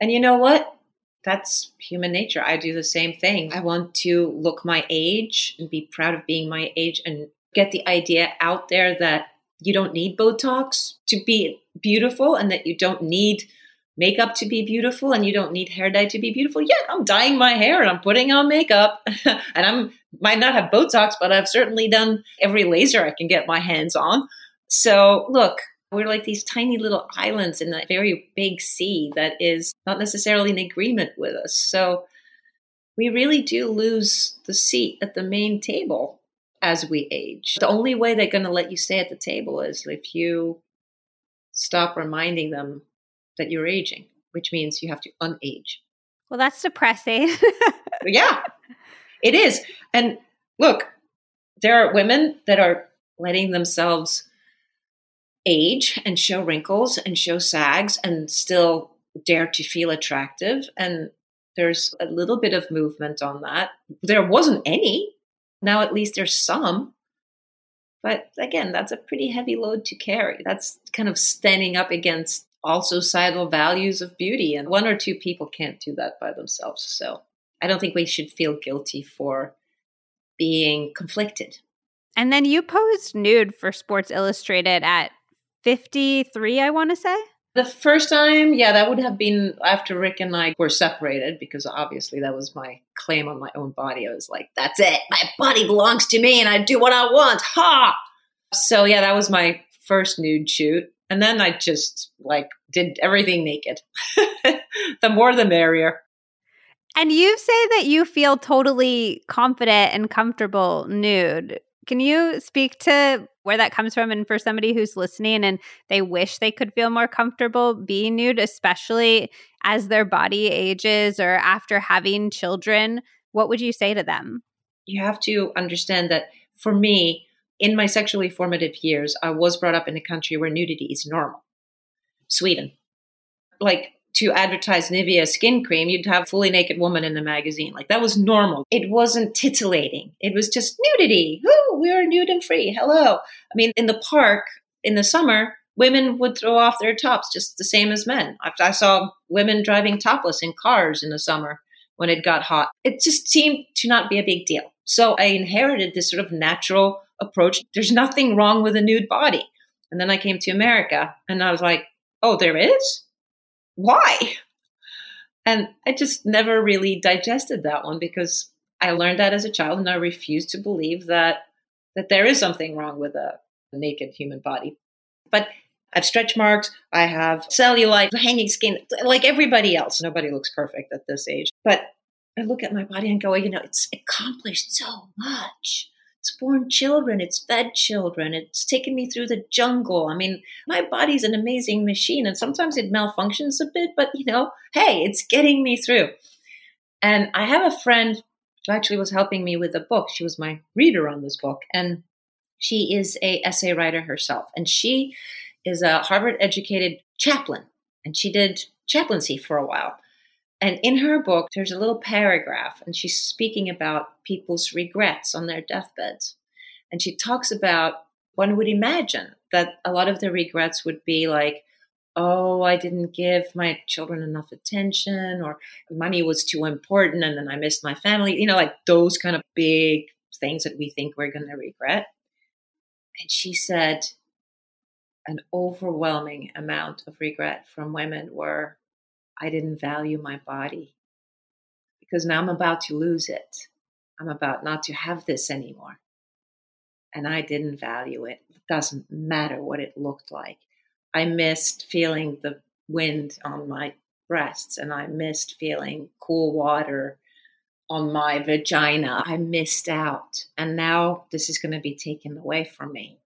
And you know what? That's human nature. I do the same thing. I want to look my age and be proud of being my age and get the idea out there that you don't need Botox to be beautiful and that you don't need makeup to be beautiful and you don't need hair dye to be beautiful. Yeah, I'm dyeing my hair and I'm putting on makeup and I'm might not have Botox, but I've certainly done every laser I can get my hands on. So look, we're like these tiny little islands in a very big sea that is not necessarily in agreement with us. So we really do lose the seat at the main table as we age. The only way they're going to let you stay at the table is if you stop reminding them that you're aging, which means you have to unage. Well, that's depressing. yeah, it is. And look, there are women that are letting themselves age and show wrinkles and show sags and still dare to feel attractive. And there's a little bit of movement on that. There wasn't any. Now at least there's some. But again, that's a pretty heavy load to carry. That's kind of standing up against all societal values of beauty. And one or two people can't do that by themselves. So I don't think we should feel guilty for being conflicted. And then you posed nude for Sports Illustrated at 53, I want to say. The first time, yeah, that would have been after Ric and I were separated because obviously that was my claim on my own body. I was like, that's it. My body belongs to me and I do what I want. Ha! So, yeah, that was my first nude shoot. And then I just like did everything naked. the more the merrier. And you say that you feel totally confident and comfortable nude. Can you speak to where that comes from? And for somebody who's listening and they wish they could feel more comfortable being nude, especially as their body ages or after having children, what would you say to them? You have to understand that for me, in my sexually formative years, I was brought up in a country where nudity is normal. Sweden. Like to advertise Nivea skin cream, you'd have fully naked woman in the magazine. Like that was normal. It wasn't titillating. It was just nudity. Woo, we are nude and free. Hello. I mean, in the park in the summer, women would throw off their tops just the same as men. I, I saw women driving topless in cars in the summer when it got hot. It just seemed to not be a big deal. So I inherited this sort of natural approach. There's nothing wrong with a nude body. And then I came to America and I was like, oh, there is? Why? And I just never really digested that one because I learned that as a child and I refused to believe that that there is something wrong with a, naked human body. But I have stretch marks, I have cellulite, hanging skin, like everybody else. Nobody looks perfect at this age. But I look at my body and go, you know, it's accomplished so much. It's born children, it's fed children, it's taken me through the jungle. I mean, my body's an amazing machine, and sometimes it malfunctions a bit, but you know, hey, it's getting me through. And I have a friend who actually was helping me with the book. She was my reader on this book, and she is a essay writer herself, and she is a Harvard educated chaplain, and she did chaplaincy for a while. And in her book, there's a little paragraph, and she's speaking about people's regrets on their deathbeds. And she talks about one would imagine that a lot of the regrets would be like, oh, I didn't give my children enough attention, or money was too important, and then I missed my family. You know, like those kind of big things that we think we're going to regret. And she said, an overwhelming amount of regret from women were I didn't value my body because now I'm about to lose it. I'm about not to have this anymore. And I didn't value it. It doesn't matter what it looked like. I missed feeling the wind on my breasts and I missed feeling cool water on my vagina. I missed out. And now this is going to be taken away from me.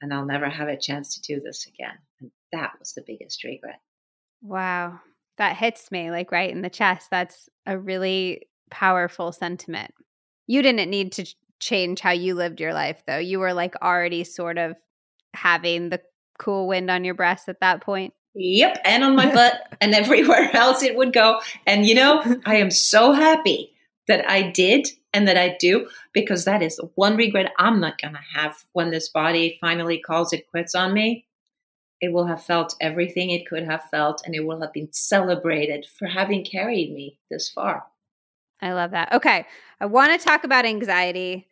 And I'll never have a chance to do this again. And that was the biggest regret. Wow that hits me like right in the chest. That's a really powerful sentiment. You didn't need to change how you lived your life though. You were like already sort of having the cool wind on your breast at that point. Yep, and on my butt and everywhere else it would go. And you know, I am so happy that I did and that I do because that is one regret I'm not going to have when this body finally calls it quits on me it will have felt everything it could have felt and it will have been celebrated for having carried me this far. I love that. Okay. I want to talk about anxiety.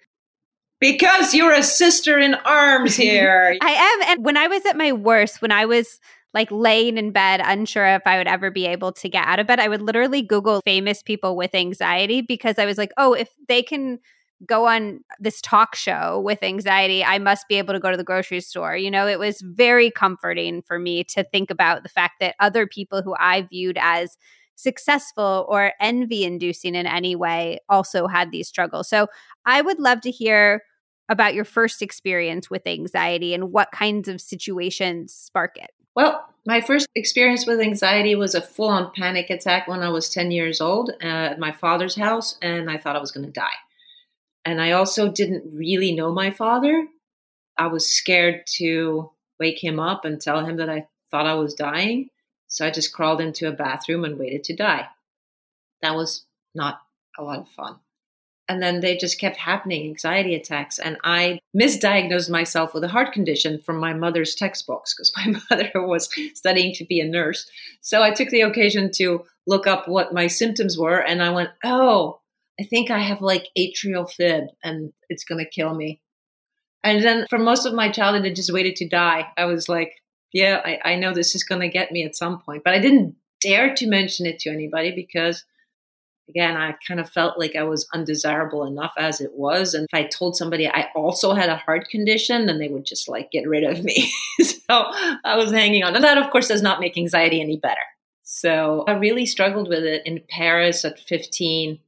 Because you're a sister in arms here. I am. And when I was at my worst, when I was like laying in bed, unsure if I would ever be able to get out of bed, I would literally Google famous people with anxiety because I was like, oh, if they can go on this talk show with anxiety, I must be able to go to the grocery store. You know, it was very comforting for me to think about the fact that other people who I viewed as successful or envy inducing in any way also had these struggles. So I would love to hear about your first experience with anxiety and what kinds of situations spark it. Well, my first experience with anxiety was a full on panic attack when I was 10 years old uh, at my father's house, and I thought I was going to die. And I also didn't really know my father. I was scared to wake him up and tell him that I thought I was dying. So I just crawled into a bathroom and waited to die. That was not a lot of fun. And then they just kept happening, anxiety attacks. And I misdiagnosed myself with a heart condition from my mother's textbooks because my mother was studying to be a nurse. So I took the occasion to look up what my symptoms were. And I went, oh, I think I have like atrial fib and it's going to kill me. And then for most of my childhood, I just waited to die. I was like yeah, I, I know this is going to get me at some point. But I didn't dare to mention it to anybody because, again, I kind of felt like I was undesirable enough as it was. And if I told somebody I also had a heart condition, then they would just like get rid of me. so I was hanging on. And that, of course, does not make anxiety any better. So I really struggled with it in Paris at 15.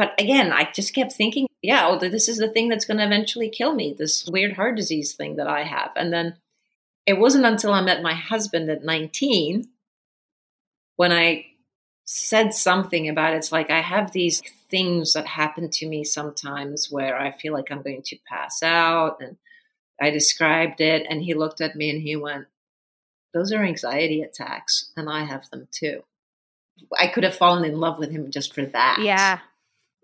But again, I just kept thinking, yeah, oh, this is the thing that's going to eventually kill me, this weird heart disease thing that I have. And then it wasn't until I met my husband at 19 when I said something about it. It's like I have these things that happen to me sometimes where I feel like I'm going to pass out. And I described it, and he looked at me and he went, Those are anxiety attacks, and I have them too. I could have fallen in love with him just for that. Yeah.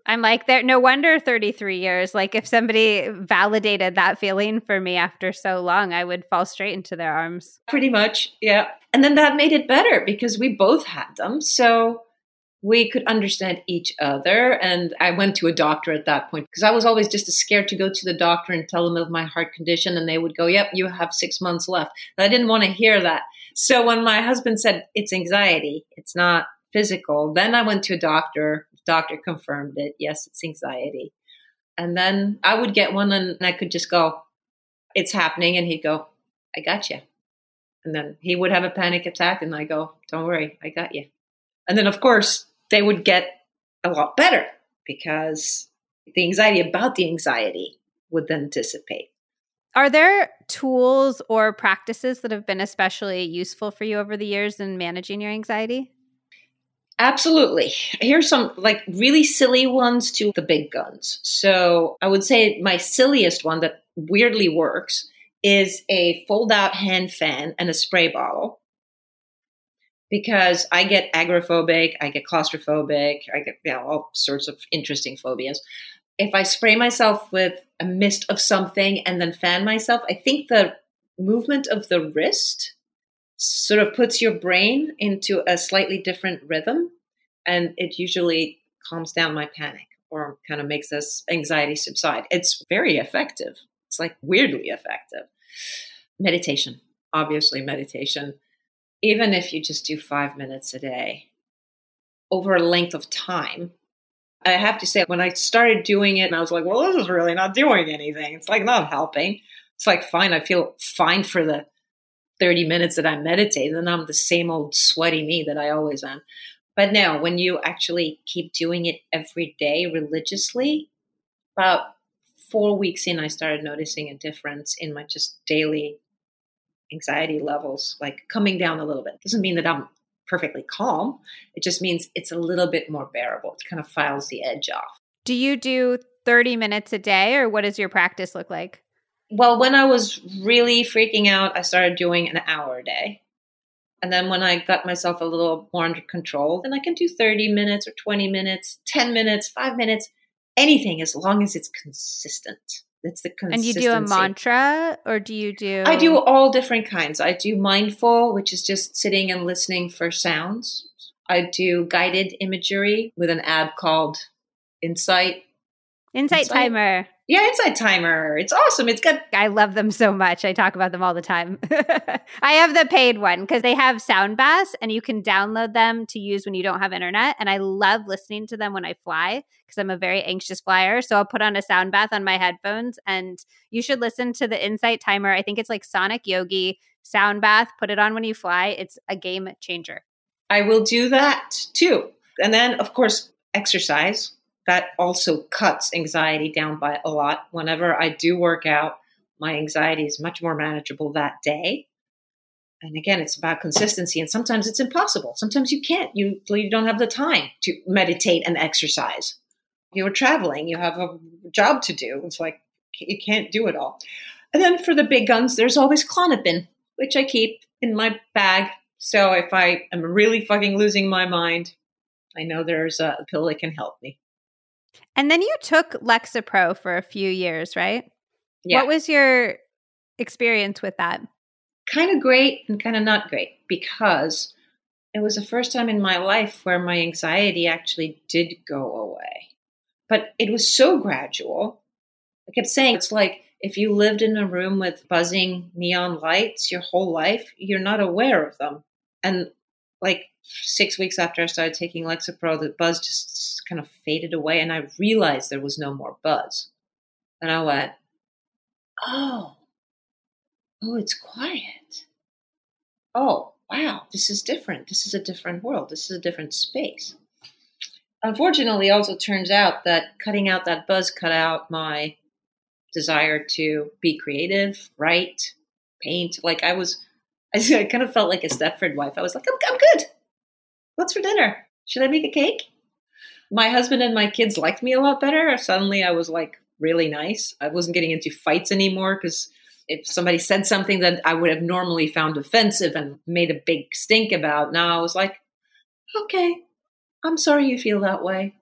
I'm like, there. No wonder 33 years. Like, if somebody validated that feeling for me after so long, I would fall straight into their arms. Pretty much, yeah. And then that made it better because we both had them, so we could understand each other. And I went to a doctor at that point because I was always just scared to go to the doctor and tell them of my heart condition, and they would go, "Yep, you have six months left." I didn't want to hear that. So when my husband said it's anxiety, it's not physical, then I went to a doctor doctor confirmed it. Yes, it's anxiety. And then I would get one and I could just go, it's happening. And he'd go, I got you. And then he would have a panic attack and I go, don't worry, I got you. And then, of course, they would get a lot better because the anxiety about the anxiety would then dissipate. Are there tools or practices that have been especially useful for you over the years in managing your anxiety? Absolutely. Here's some like really silly ones to the big guns. So I would say my silliest one that weirdly works is a fold out hand fan and a spray bottle. Because I get agoraphobic, I get claustrophobic, I get you know, all sorts of interesting phobias. If I spray myself with a mist of something and then fan myself, I think the movement of the wrist sort of puts your brain into a slightly different rhythm and it usually calms down my panic or kind of makes this anxiety subside. It's very effective. It's like weirdly effective. Meditation, obviously, meditation. Even if you just do five minutes a day over a length of time, I have to say, when I started doing it, and I was like, well, this is really not doing anything. It's like not helping. It's like, fine, I feel fine for the 30 minutes that I meditate, and I'm the same old sweaty me that I always am. But now, when you actually keep doing it every day religiously, about four weeks in, I started noticing a difference in my just daily anxiety levels, like coming down a little bit. Doesn't mean that I'm perfectly calm. It just means it's a little bit more bearable. It kind of files the edge off. Do you do 30 minutes a day, or what does your practice look like? Well, when I was really freaking out, I started doing an hour a day. And then when I got myself a little more under control, then I can do 30 minutes or 20 minutes, 10 minutes, five minutes, anything as long as it's consistent. It's the consistency. And you do a mantra or do you do? I do all different kinds. I do mindful, which is just sitting and listening for sounds. I do guided imagery with an app called Insight. Insight, Insight. Timer. Yeah, Insight Timer. It's awesome. It's good. I love them so much. I talk about them all the time. I have the paid one because they have sound baths and you can download them to use when you don't have internet. And I love listening to them when I fly because I'm a very anxious flyer. So I'll put on a sound bath on my headphones and you should listen to the Insight Timer. I think it's like Sonic Yogi sound bath. Put it on when you fly. It's a game changer. I will do that too. And then, of course, exercise that also cuts anxiety down by a lot. Whenever I do work out, my anxiety is much more manageable that day. And again, it's about consistency, and sometimes it's impossible. Sometimes you can't. You you don't have the time to meditate and exercise. You're traveling. You have a job to do. It's like you can't do it all. And then for the big guns, there's always Klonopin, which I keep in my bag. So if I am really fucking losing my mind, I know there's a pill that can help me. And then you took Lexapro for a few years, right? Yeah. What was your experience with that? Kind of great and kind of not great because it was the first time in my life where my anxiety actually did go away. But it was so gradual. I kept saying it's like if you lived in a room with buzzing neon lights your whole life, you're not aware of them. And like six weeks after I started taking Lexapro, the buzz just kind of faded away, and I realized there was no more buzz. And I went, "Oh, oh, it's quiet. Oh, wow, this is different. This is a different world. This is a different space." Unfortunately, also turns out that cutting out that buzz cut out my desire to be creative, write, paint. Like I was, I kind of felt like a Stepford wife. I was like, I'm, I'm good. What's for dinner? Should I make a cake? My husband and my kids liked me a lot better. Suddenly I was like really nice. I wasn't getting into fights anymore because if somebody said something that I would have normally found offensive and made a big stink about, now I was like, okay, I'm sorry you feel that way.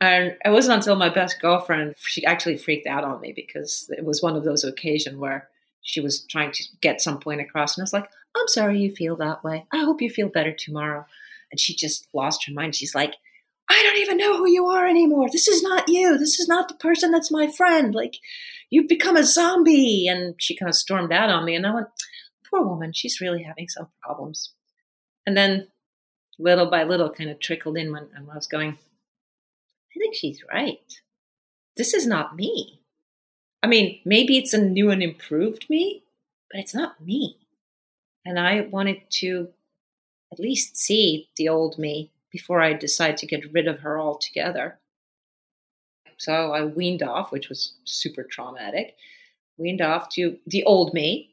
And it wasn't until my best girlfriend, she actually freaked out on me because it was one of those occasions where she was trying to get some point across. And I was like, I'm sorry you feel that way. I hope you feel better tomorrow. And she just lost her mind. She's like, I don't even know who you are anymore. This is not you. This is not the person that's my friend. Like, you've become a zombie. And she kind of stormed out on me. And I went, poor woman, she's really having some problems. And then little by little kind of trickled in when, I was going, I think she's right. This is not me. I mean, maybe it's a new and improved me, but it's not me. And I wanted to at least see the old me before I decide to get rid of her altogether. So I weaned off, which was super traumatic, weaned off to the old me.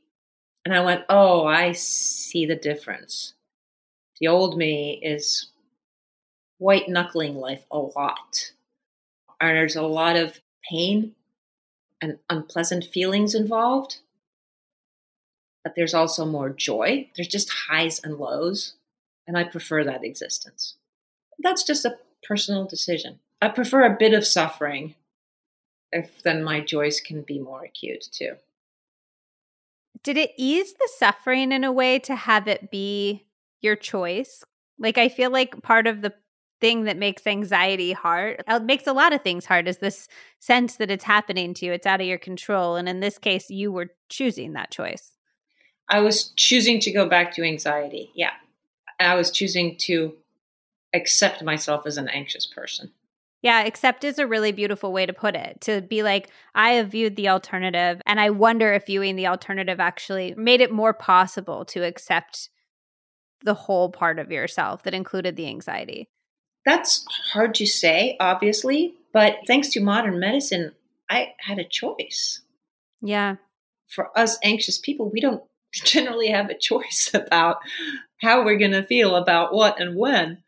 And I went, oh, I see the difference. The old me is white knuckling life a lot. And there's a lot of pain and unpleasant feelings involved. But there's also more joy. There's just highs and lows. And I prefer that existence. That's just a personal decision. I prefer a bit of suffering if then my joys can be more acute too. Did it ease the suffering in a way to have it be your choice? Like, I feel like part of the thing that makes anxiety hard. It uh, makes a lot of things hard is this sense that it's happening to you. It's out of your control. And in this case, you were choosing that choice. I was choosing to go back to anxiety. Yeah. I was choosing to accept myself as an anxious person. Yeah, accept is a really beautiful way to put it. To be like, I have viewed the alternative, and I wonder if viewing the alternative actually made it more possible to accept the whole part of yourself that included the anxiety. That's hard to say, obviously, but thanks to modern medicine, I had a choice. Yeah. For us anxious people, we don't generally have a choice about how we're going to feel about what and when.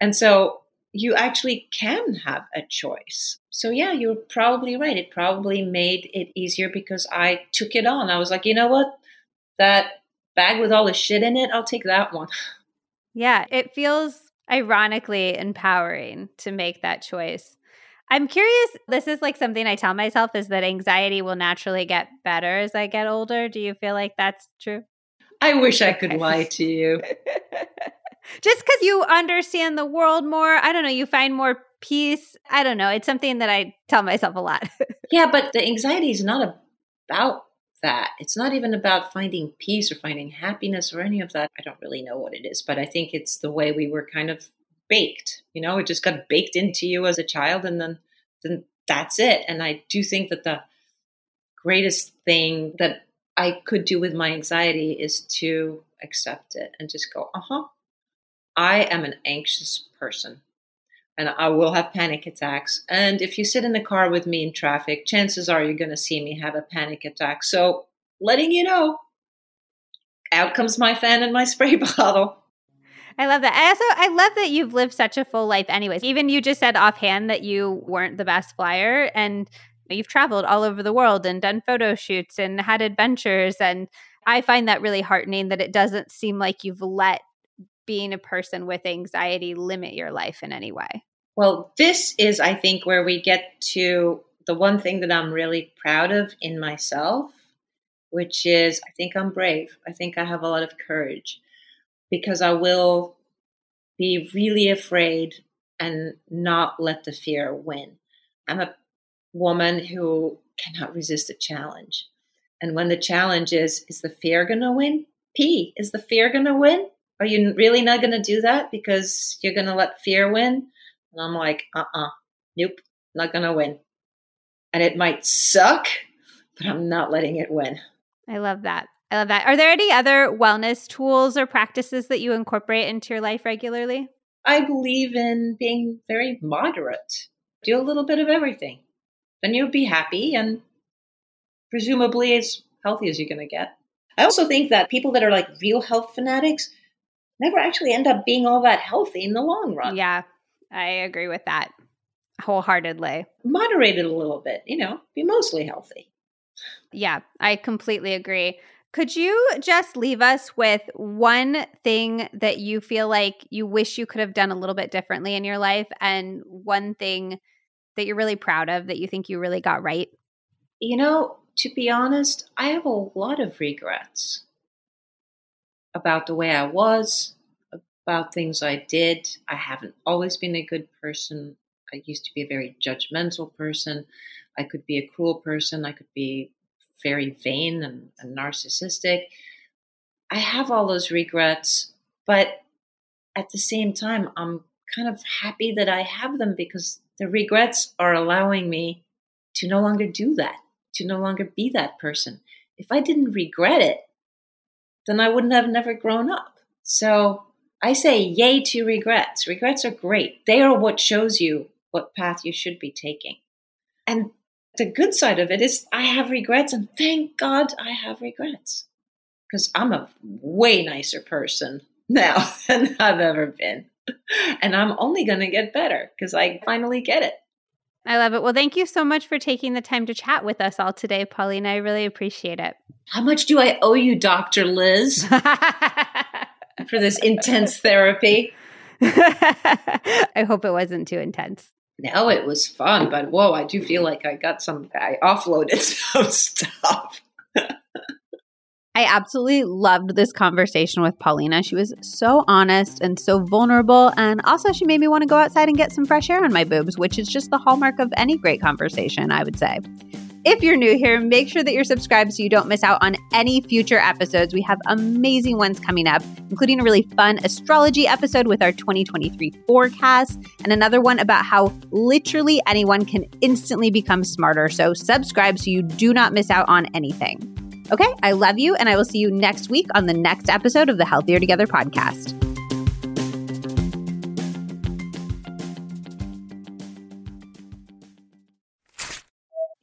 And so you actually can have a choice. So, yeah, you're probably right. It probably made it easier because I took it on. I was like, you know what? That bag with all the shit in it, I'll take that one. Yeah, it feels ironically empowering to make that choice. I'm curious, this is like something I tell myself is that anxiety will naturally get better as I get older. Do you feel like that's true? I wish I could lie to you. Just because you understand the world more, I don't know, you find more peace. I don't know. It's something that I tell myself a lot. yeah, but the anxiety is not about that. It's not even about finding peace or finding happiness or any of that. I don't really know what it is, but I think it's the way we were kind of baked. You know, it just got baked into you as a child, and then then that's it. And I do think that the greatest thing that I could do with my anxiety is to accept it and just go, uh huh. I am an anxious person and I will have panic attacks. And if you sit in the car with me in traffic, chances are you're going to see me have a panic attack. So, letting you know, out comes my fan and my spray bottle. I love that. I also I love that you've lived such a full life anyways. Even you just said offhand that you weren't the best flyer and you've traveled all over the world and done photo shoots and had adventures and I find that really heartening that it doesn't seem like you've let being a person with anxiety limit your life in any way? Well, this is, I think, where we get to the one thing that I'm really proud of in myself, which is I think I'm brave. I think I have a lot of courage because I will be really afraid and not let the fear win. I'm a woman who cannot resist a challenge. And when the challenge is, is the fear going to win? P, is the fear going to win? Are you really not going to do that because you're going to let fear win? And I'm like, uh uh nope, not going to win. And it might suck, but I'm not letting it win. I love that. I love that. Are there any other wellness tools or practices that you incorporate into your life regularly? I believe in being very moderate. Do a little bit of everything. Then you'll be happy and presumably as healthy as you're going to get. I also think that people that are like real health fanatics never actually end up being all that healthy in the long run. Yeah, I agree with that wholeheartedly. Moderate it a little bit, you know, be mostly healthy. Yeah, I completely agree. Could you just leave us with one thing that you feel like you wish you could have done a little bit differently in your life and one thing that you're really proud of that you think you really got right? You know, to be honest, I have a lot of regrets about the way I was, about things I did. I haven't always been a good person. I used to be a very judgmental person. I could be a cruel person. I could be very vain and, and narcissistic. I have all those regrets, but at the same time, I'm kind of happy that I have them because the regrets are allowing me to no longer do that, to no longer be that person. If I didn't regret it, then I wouldn't have never grown up. So I say yay to regrets. Regrets are great. They are what shows you what path you should be taking. And the good side of it is I have regrets, and thank God I have regrets because I'm a way nicer person now than I've ever been. And I'm only going to get better because I finally get it. I love it. Well, thank you so much for taking the time to chat with us all today, Paulina. I really appreciate it. How much do I owe you, Dr. Liz, for this intense therapy? I hope it wasn't too intense. No, it was fun, but whoa, I do feel like I got some, I offloaded some stuff. I absolutely loved this conversation with Paulina. She was so honest and so vulnerable. And also, she made me want to go outside and get some fresh air on my boobs, which is just the hallmark of any great conversation, I would say. If you're new here, make sure that you're subscribed so you don't miss out on any future episodes. We have amazing ones coming up, including a really fun astrology episode with our 2023 forecast and another one about how literally anyone can instantly become smarter. So, subscribe so you do not miss out on anything. Okay, I love you, and I will see you next week on the next episode of the Healthier Together podcast.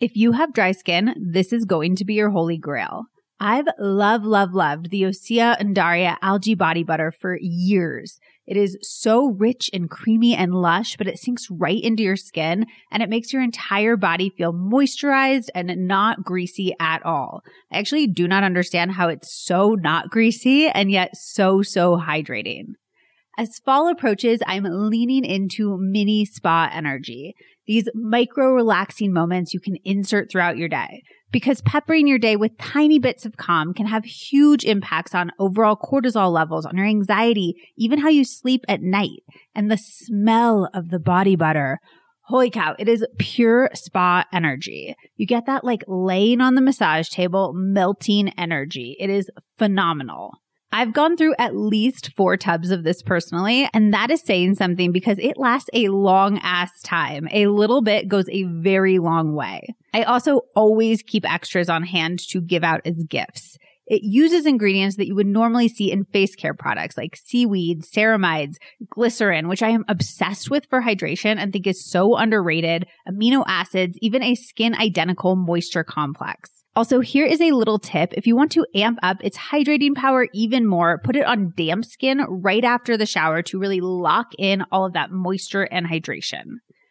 If you have dry skin, this is going to be your holy grail. I've love, love, loved the Osea Undaria algae body butter for years. It is so rich and creamy and lush, but it sinks right into your skin and it makes your entire body feel moisturized and not greasy at all. I actually do not understand how it's so not greasy and yet so, so hydrating. As fall approaches, I'm leaning into mini spa energy. These micro relaxing moments you can insert throughout your day because peppering your day with tiny bits of calm can have huge impacts on overall cortisol levels, on your anxiety, even how you sleep at night. And the smell of the body butter. Holy cow, it is pure spa energy. You get that like laying on the massage table, melting energy. It is phenomenal. I've gone through at least four tubs of this personally, and that is saying something because it lasts a long ass time. A little bit goes a very long way. I also always keep extras on hand to give out as gifts. It uses ingredients that you would normally see in face care products like seaweed, ceramides, glycerin, which I am obsessed with for hydration and think is so underrated, amino acids, even a skin identical moisture complex. Also, here is a little tip. If you want to amp up its hydrating power even more, put it on damp skin right after the shower to really lock in all of that moisture and hydration.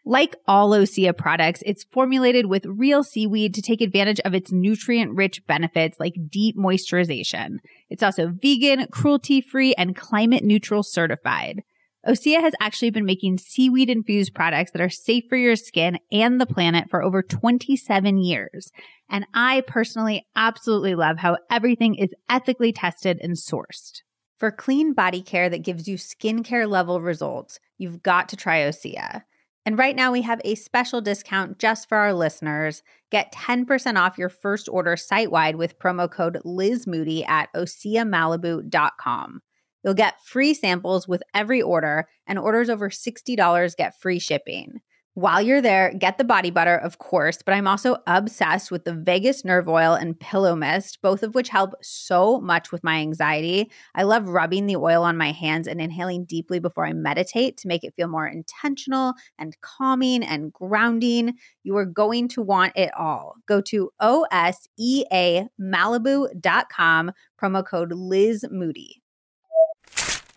Like all Osea products, it's formulated with real seaweed to take advantage of its nutrient rich benefits like deep moisturization. It's also vegan, cruelty free, and climate neutral certified. Osea has actually been making seaweed infused products that are safe for your skin and the planet for over 27 years. And I personally absolutely love how everything is ethically tested and sourced. For clean body care that gives you skincare level results, you've got to try Osea. And right now we have a special discount just for our listeners. Get 10% off your first order site wide with promo code LizMoody at OseaMalibu.com. You'll get free samples with every order, and orders over $60 get free shipping. While you're there, get the body butter, of course, but I'm also obsessed with the Vagus nerve oil and pillow mist, both of which help so much with my anxiety. I love rubbing the oil on my hands and inhaling deeply before I meditate to make it feel more intentional and calming and grounding. You are going to want it all. Go to OSEAMalibu.com, promo code Liz Moody.